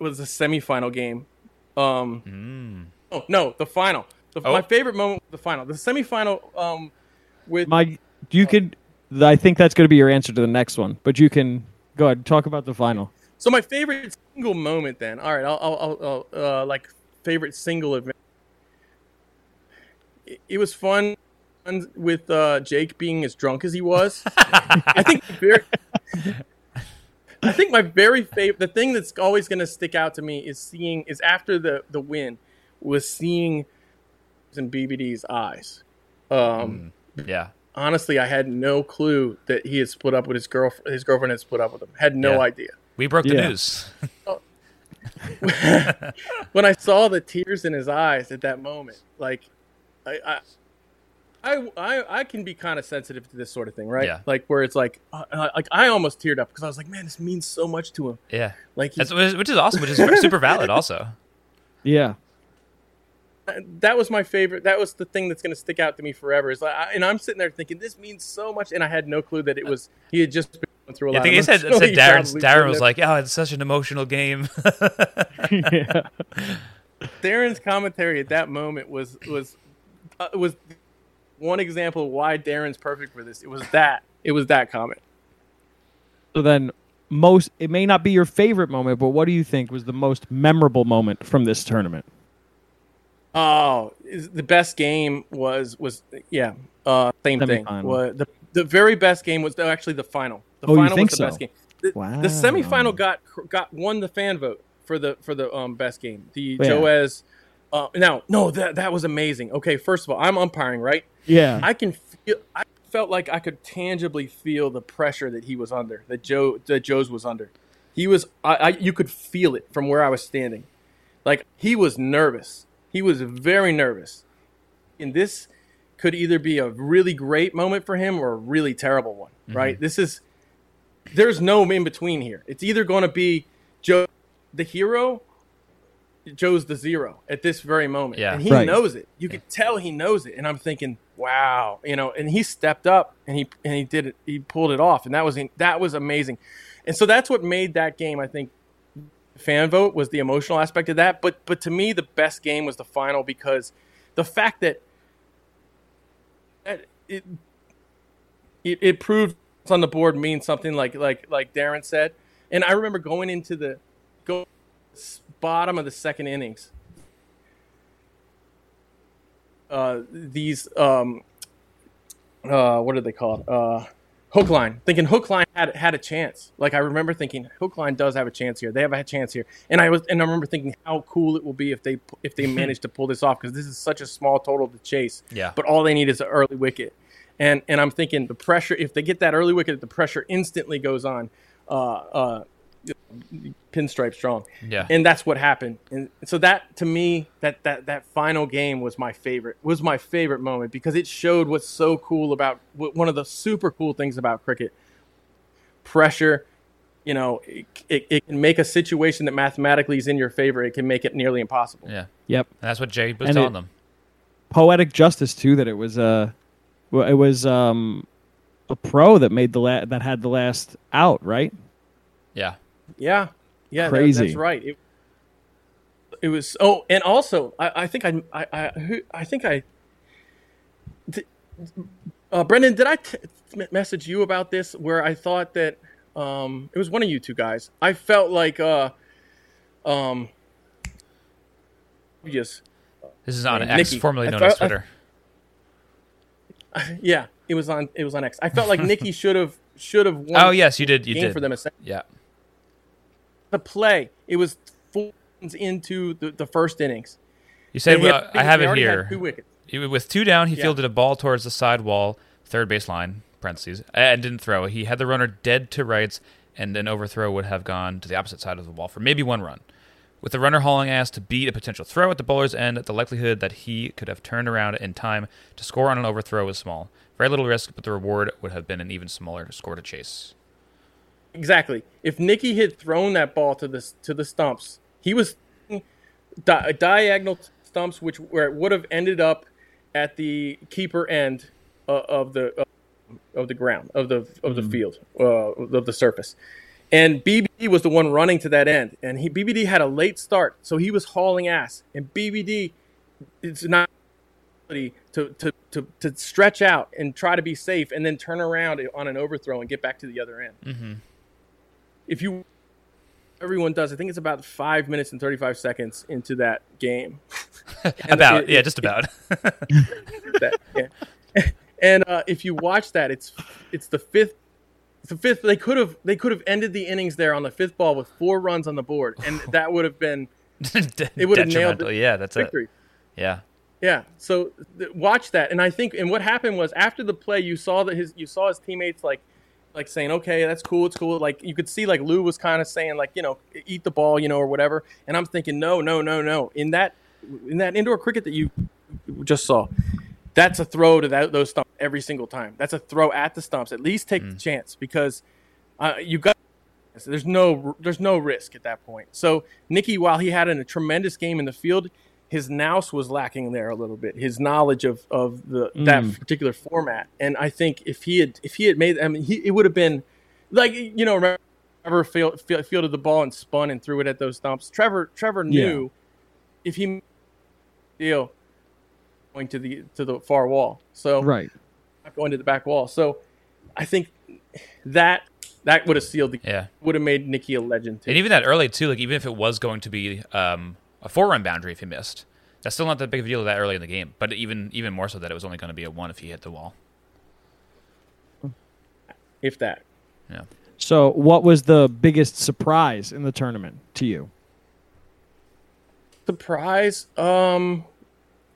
was the semifinal game. Um, Mm. oh no, the final. The, Oh. My favorite moment was the final. The semifinal um, with my you could i think that's going to be your answer to the next one but you can go ahead talk about the final So my favorite single moment, then. All right, I'll, I'll, I'll uh, like favorite single event. It, it was fun with uh, Jake being as drunk as he was. I think very, I think my very favorite, the thing that's always going to stick out to me is seeing is after the the win was seeing in BBD's eyes. Um, Yeah. Honestly, I had no clue that he had split up with his girlfriend. His girlfriend had split up with him. Had no Yeah. idea. We broke the Yeah. news. when I saw the tears in his eyes at that moment, like I, I, I, I, I can be kind of sensitive to this sort of thing, right? Yeah. Like where it's like, uh, like I almost teared up because I was like, man, this means so much to him. yeah. Like he, That's, which is awesome, which is super valid also. yeah that was my favorite. That was the thing that's going to stick out to me forever. Is like, I, and I'm sitting there thinking, this means so much, and I had no clue that it was. He had just been going through a I lot. I think of he said, emotional- said Darren, Darren was like, oh, it's such an emotional game. yeah Darren's commentary at that moment was was uh, was one example of why Darren's perfect for this. It was that. It was that comment. so then most? It may not be your favorite moment, but what do you think was the most memorable moment from this tournament? Oh, the best game was was yeah, uh, same thing. Was the the very best game was actually the final. The Oh, you final think was the so? best game. The, Wow. the semifinal got got won the fan vote for the for the um best game. The Yeah. Joe's. Uh, now, no, that that was amazing. Okay, first of all, I'm umpiring, right? Yeah, I can feel. I felt like I could tangibly feel the pressure that he was under. That Joe that Joe's was under. He was. I, I. You could feel it from where I was standing. Like he was nervous. He was very nervous. And this could either be a really great moment for him or a really terrible one. Mm-hmm. Right. This is. There's no in between here. It's either going to be Joe, the hero. Joe's the zero at this very moment. Yeah. And he Right. knows it. You could tell he knows it. And I'm thinking, wow, you know, and he stepped up and he and he did it, he pulled it off. And that was that was amazing. And so that's what made that game, I think, fan vote was the emotional aspect of that. But but to me the best game was the final because the fact that it it, it proved on the board means something like like like Darren said. And I remember going into the go bottom of the second innings. Uh, these um, uh, what are they called? Uh, hook line. Thinking hook line had had a chance. Like I remember thinking hook line does have a chance here. They have a chance here. And I was and I remember thinking how cool it will be if they if they manage to pull this off because this is such a small total to chase. Yeah. But all they need is an early wicket. And and I'm thinking the pressure if they get that early wicket, the pressure instantly goes on. Uh, uh, pinstripe strong. Yeah. And that's what happened. And so that to me, that that that final game was my favorite. Was my favorite moment because it showed what's so cool about what- one of the super cool things about cricket. Pressure, you know, it, it, it can make a situation that mathematically is in your favor. It can make it nearly impossible. yeah. yep. And that's what Jay was And telling it- them. Poetic justice too that it was uh, it was um, a pro that made the la- that had the last out, right? Yeah. Yeah, yeah, that- that's right. It, it was. Oh, and also, I, I think I, I, I, who- I think I. th- Uh, Brendan, did I t- m- message you about this? Where I thought that um, it was one of you two guys. I felt like, uh, um, yes, This is on Hey, X, Nikki, formerly known thought- as Twitter. yeah, it was on. It was on X. I felt like Nikki should have should have won. oh yes, you did. You did. for them a second. Yeah. The play. It was four into the, the first innings. You said They had- I have it here. Two With two down, he Yeah. fielded a ball towards the side wall, third base line, parentheses, and didn't throw. He had the runner dead to rights, and an overthrow would have gone to the opposite side of the wall for maybe one run. With the runner hauling ass to beat a potential throw at the bowler's end, the likelihood that he could have turned around in time to score on an overthrow was small. Very little risk, but the reward would have been an even smaller score to chase. Exactly. If Nicky had thrown that ball to the to the stumps, he was di- diagonal stumps, which where it would have ended up at the keeper end uh, of the uh, of the ground of the of the field uh, of the surface. And BBD was the one running to that end, and he BBD had a late start, so he was hauling ass. And BBD, it's not ability to, to, to, to stretch out and try to be safe and then turn around on an overthrow and get back to the other end. Mm-hmm. If you, everyone does, I think it's about five minutes and 35 seconds into that game. about, it- yeah, just about. That- yeah. and uh, if you watch that, it's it's the fifth. It's the fifth. They could have they could have ended the innings there on the fifth ball with four runs on the board, and that would have been it would've nailed Detrimental. Yeah, that's it. Yeah. Yeah. So th- watch that, and I think, and what happened was after the play, you saw that his, you saw his teammates like, like saying, "Okay, that's cool, it's cool." Like you could see, like Lou was kind of saying, like, you know, eat the ball, you know, or whatever. And I'm thinking, no, no, no, no. In that, in that indoor cricket that you just saw, that's a throw to that, those stumps every single time. That's a throw at the stumps. At least take the chance because uh, you got. There's no there's no risk at that point. So Nicky, while he had a tremendous game in the field, his nous was lacking there a little bit. His knowledge of of the that Mm. particular format, and I think if he had if he had made, I mean, he it would have been like you know remember Trevor field, field, fielded the ball and spun and threw it at those stumps. Trevor Trevor knew if he deal going to the to the far wall, so Right. not going to the back wall. So I think that That would have sealed the. Yeah. Would have made Nikki a legend too. And even that early too, like even if it was going to be um, a four run boundary if he missed, that's still not that big of a deal that early in the game. But even even more so that it was only going to be a one if he hit the wall. if that. Yeah. So, what was the biggest surprise in the tournament to you? Surprise. Um,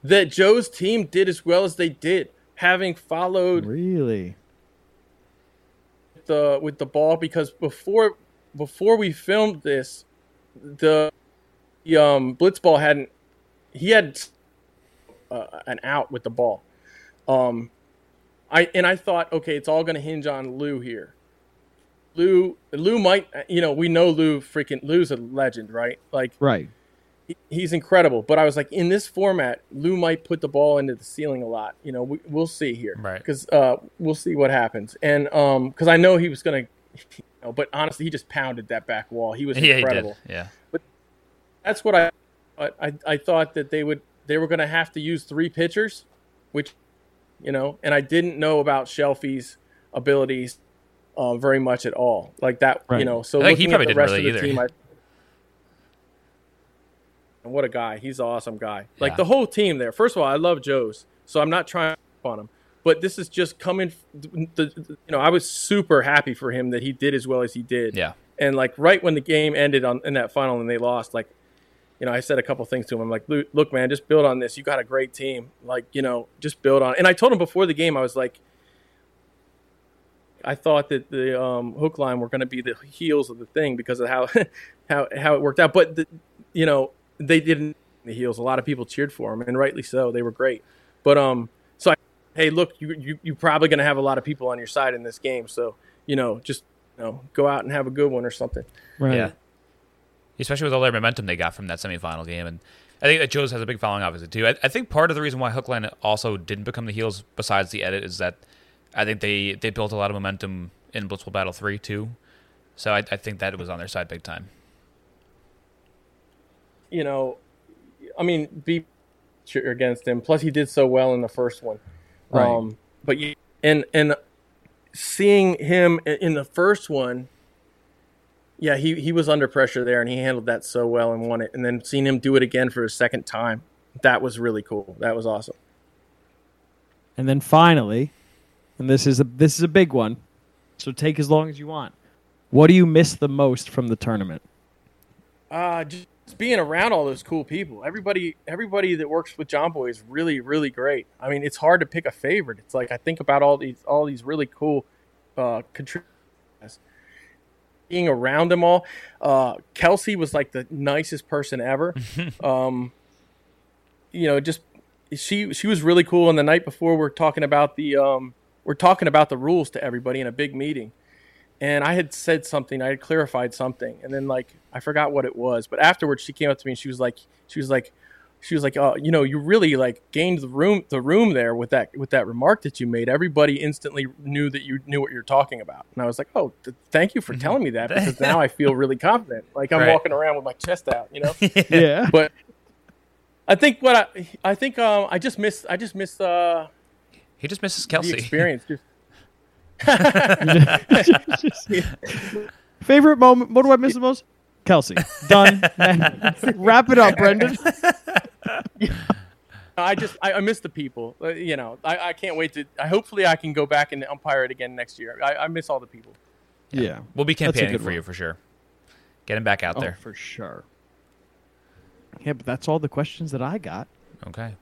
that Joe's team did as well as they did, having followed Really? the with the ball because before before we filmed this, the, the um blitzball hadn't he had uh, an out with the ball. Um, I and I thought, okay, it's all going to hinge on Lou here. Lou Lou might you know we know Lou freaking Lou's a legend, right? Like Right. he- he's incredible. But I was like, in this format, Lou might put the ball into the ceiling a lot. You know, we, we'll see here, Right. Because uh, we'll see what happens. And um, because I know he was gonna, you know, but honestly, he just pounded that back wall. He was Yeah, he incredible. did. Yeah. That's what I, I, I thought that they would, they were gonna have to use three pitchers, which, you know, and I didn't know about Shelfie's abilities. Uh, very much at all, like that, you know. So I think he looking at probably the didn't rest really of the either. team, I, and what a guy. He's an awesome guy. Like Yeah. the whole team there. First of all, I love Joe's, so I'm not trying to on him. But this is just coming. The, the, you know, I was super happy for him that he did as well as he did. Yeah. And like right when the game ended on in that final and they lost, like, you know, I said a couple things to him. I'm like, "Look- look, man, just build on this. You got a great team. Like, you know, just build on. And I told him before the game, I was like, I thought that the um, hook line were going to be the heels of the thing because of how how how it worked out. But the, you know, they didn't the heels. A lot of people cheered for them, and rightly so. They were great. But um, so I, hey, look, you you you're probably going to have a lot of people on your side in this game. So you know, just you know, go out and have a good one or something. Right. Yeah. Especially with all their momentum they got from that semifinal game. And I think that Joe's has a big following, obviously, too. I, I think part of the reason why Hookline also didn't become the heels, besides the edit, is that I think they, they built a lot of momentum in Blitzball Battle 3, too. So I, I think that was on their side big time. You know, I mean, be against him. Plus, he did so well in the first one. Right. Um, but you, and and seeing him in the first one, yeah, he he was under pressure there, and he handled that so well and won it. And then seeing him do it again for a second time, that was really cool. That was awesome. And then finally, and this is a this is a big one. So take as long as you want. What do you miss the most from the tournament? Uh, just being around all those cool people. Everybody, everybody that works with Jomboy is really, really great. I mean, it's hard to pick a favorite. It's like I think about all these, all these really cool uh, contributors. Being around them all, uh, Kelsey was like the nicest person ever. um, you know, just she she was really cool. And the night before, we're talking about the um, we're talking about the rules to everybody in a big meeting and I had said something, I had clarified something, and then like I forgot what it was, but afterwards she came up to me and she was like, she was like, she was like, oh, you know, you really like gained the room, the room there with that with that remark that you made. Everybody instantly knew that you knew what you're talking about, and I was like, oh, th- thank you for telling me that because now I feel really confident, like I'm Right. walking around with my chest out, you know. Yeah. but I think what I I think um, I just missed I just missed uh, He just misses the Kelsey. experience. Just, Favorite moment? What do I miss the most? Kelsey. Done. Wrap it up, Brendan. I just I, I miss the people. Uh, you know, I, I can't wait to. I hopefully I can go back and umpire it again next year. I, I miss all the people. Yeah. We'll be campaigning for one. you for sure. Get him back out Oh, there. for sure. Yeah, but that's all the questions that I got. Okay.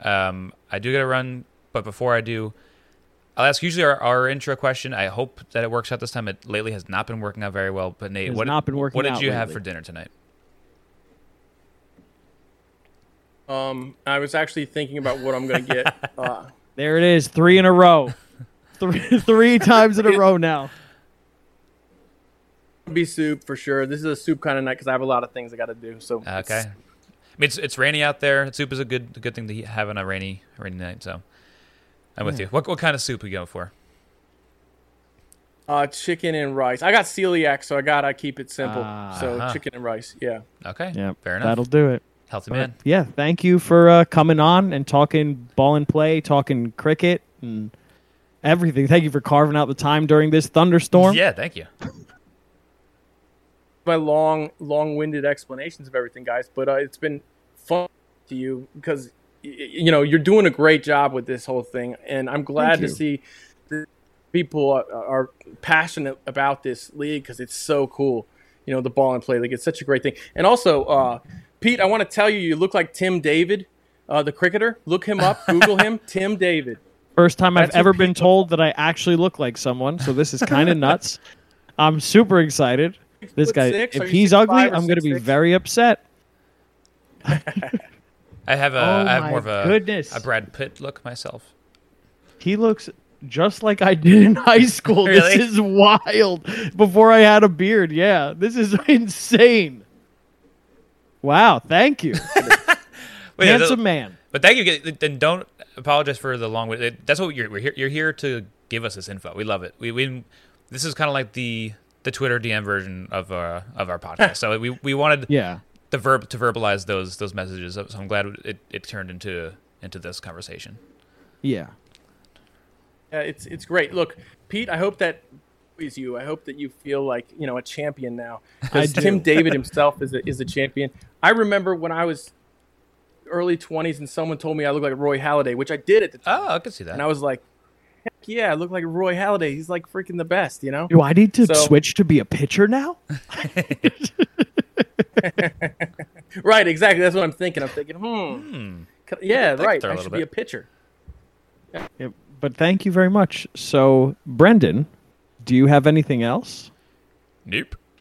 Um, I do got to run, but before I do, I'll ask usually our, our intro question. I hope that it works out this time. It lately has not been working out very well. But Nate, Has what, not been working what did out you have for dinner tonight? Um, I was actually thinking about what I'm going to get. Uh, There it is, three in a row. Three, three times in a row now. be soup for sure. This is a soup kind of night because I have a lot of things I got to do. So it's- Okay. I mean, it's, it's rainy out there. Soup is a good a good thing to have on a rainy rainy night. So I'm with you. What what kind of soup are we going for? Uh, chicken and rice. I got celiac, so I gotta keep it simple. Ah. so Uh-huh. chicken and rice. Yeah. Okay. Yeah, Fair enough. That'll do it. Healthy But, man. yeah, thank you for uh, coming on and talking Ball In Play, talking cricket, and everything. Thank you for carving out the time during this thunderstorm. Yeah, thank you. my long, long-winded explanations of everything, guys. But uh, it's been fun to you because y- y- you know you're doing a great job with this whole thing, and I'm glad to see that people are, are passionate about this league because it's so cool. You know, the Ball In Play league. It's such a great thing. And also, uh, Pete, I want to tell you, you look like Tim David, uh, the cricketer. Look him up. Google him. Tim David. First time I've ever been told that I actually look like someone, so this is kind of nuts. I'm super excited. This guy, six? If he's ugly, I'm going to be six? very upset. I have a Oh I have more of a goodness. a Brad Pitt look myself. He looks just like I did in high school. Really? This is wild. Before I had a beard, yeah, this is insane. Wow, thank you, Wait, yeah, handsome the- man. But thank you. Then don't apologize for the long. way. That's what you're. We're here, you're here to give us this info. We love it. We, we this is kind of like the the Twitter DM version of uh of our podcast. so we we wanted Yeah, the verb to verbalize those those messages. So I'm glad it, it turned into into this conversation. yeah. Uh, it's it's great. Look, Pete, I hope that is you. I hope that you feel like you know a champion now. I Because do. Tim David himself is a, is a champion. I remember when I was early twenties and someone told me I looked like Roy Halladay, which I did at the time, Oh, I can see that. and I was like, Heck yeah, I look like Roy Halladay. He's like freaking the best, you know. Do I need to So- switch to be a pitcher now? Right, exactly. That's what I'm thinking. I'm thinking, hmm, yeah, think right. there a I little should be a bit. pitcher. Yeah, but thank you very much. So, Brendan, do you have anything else? nope.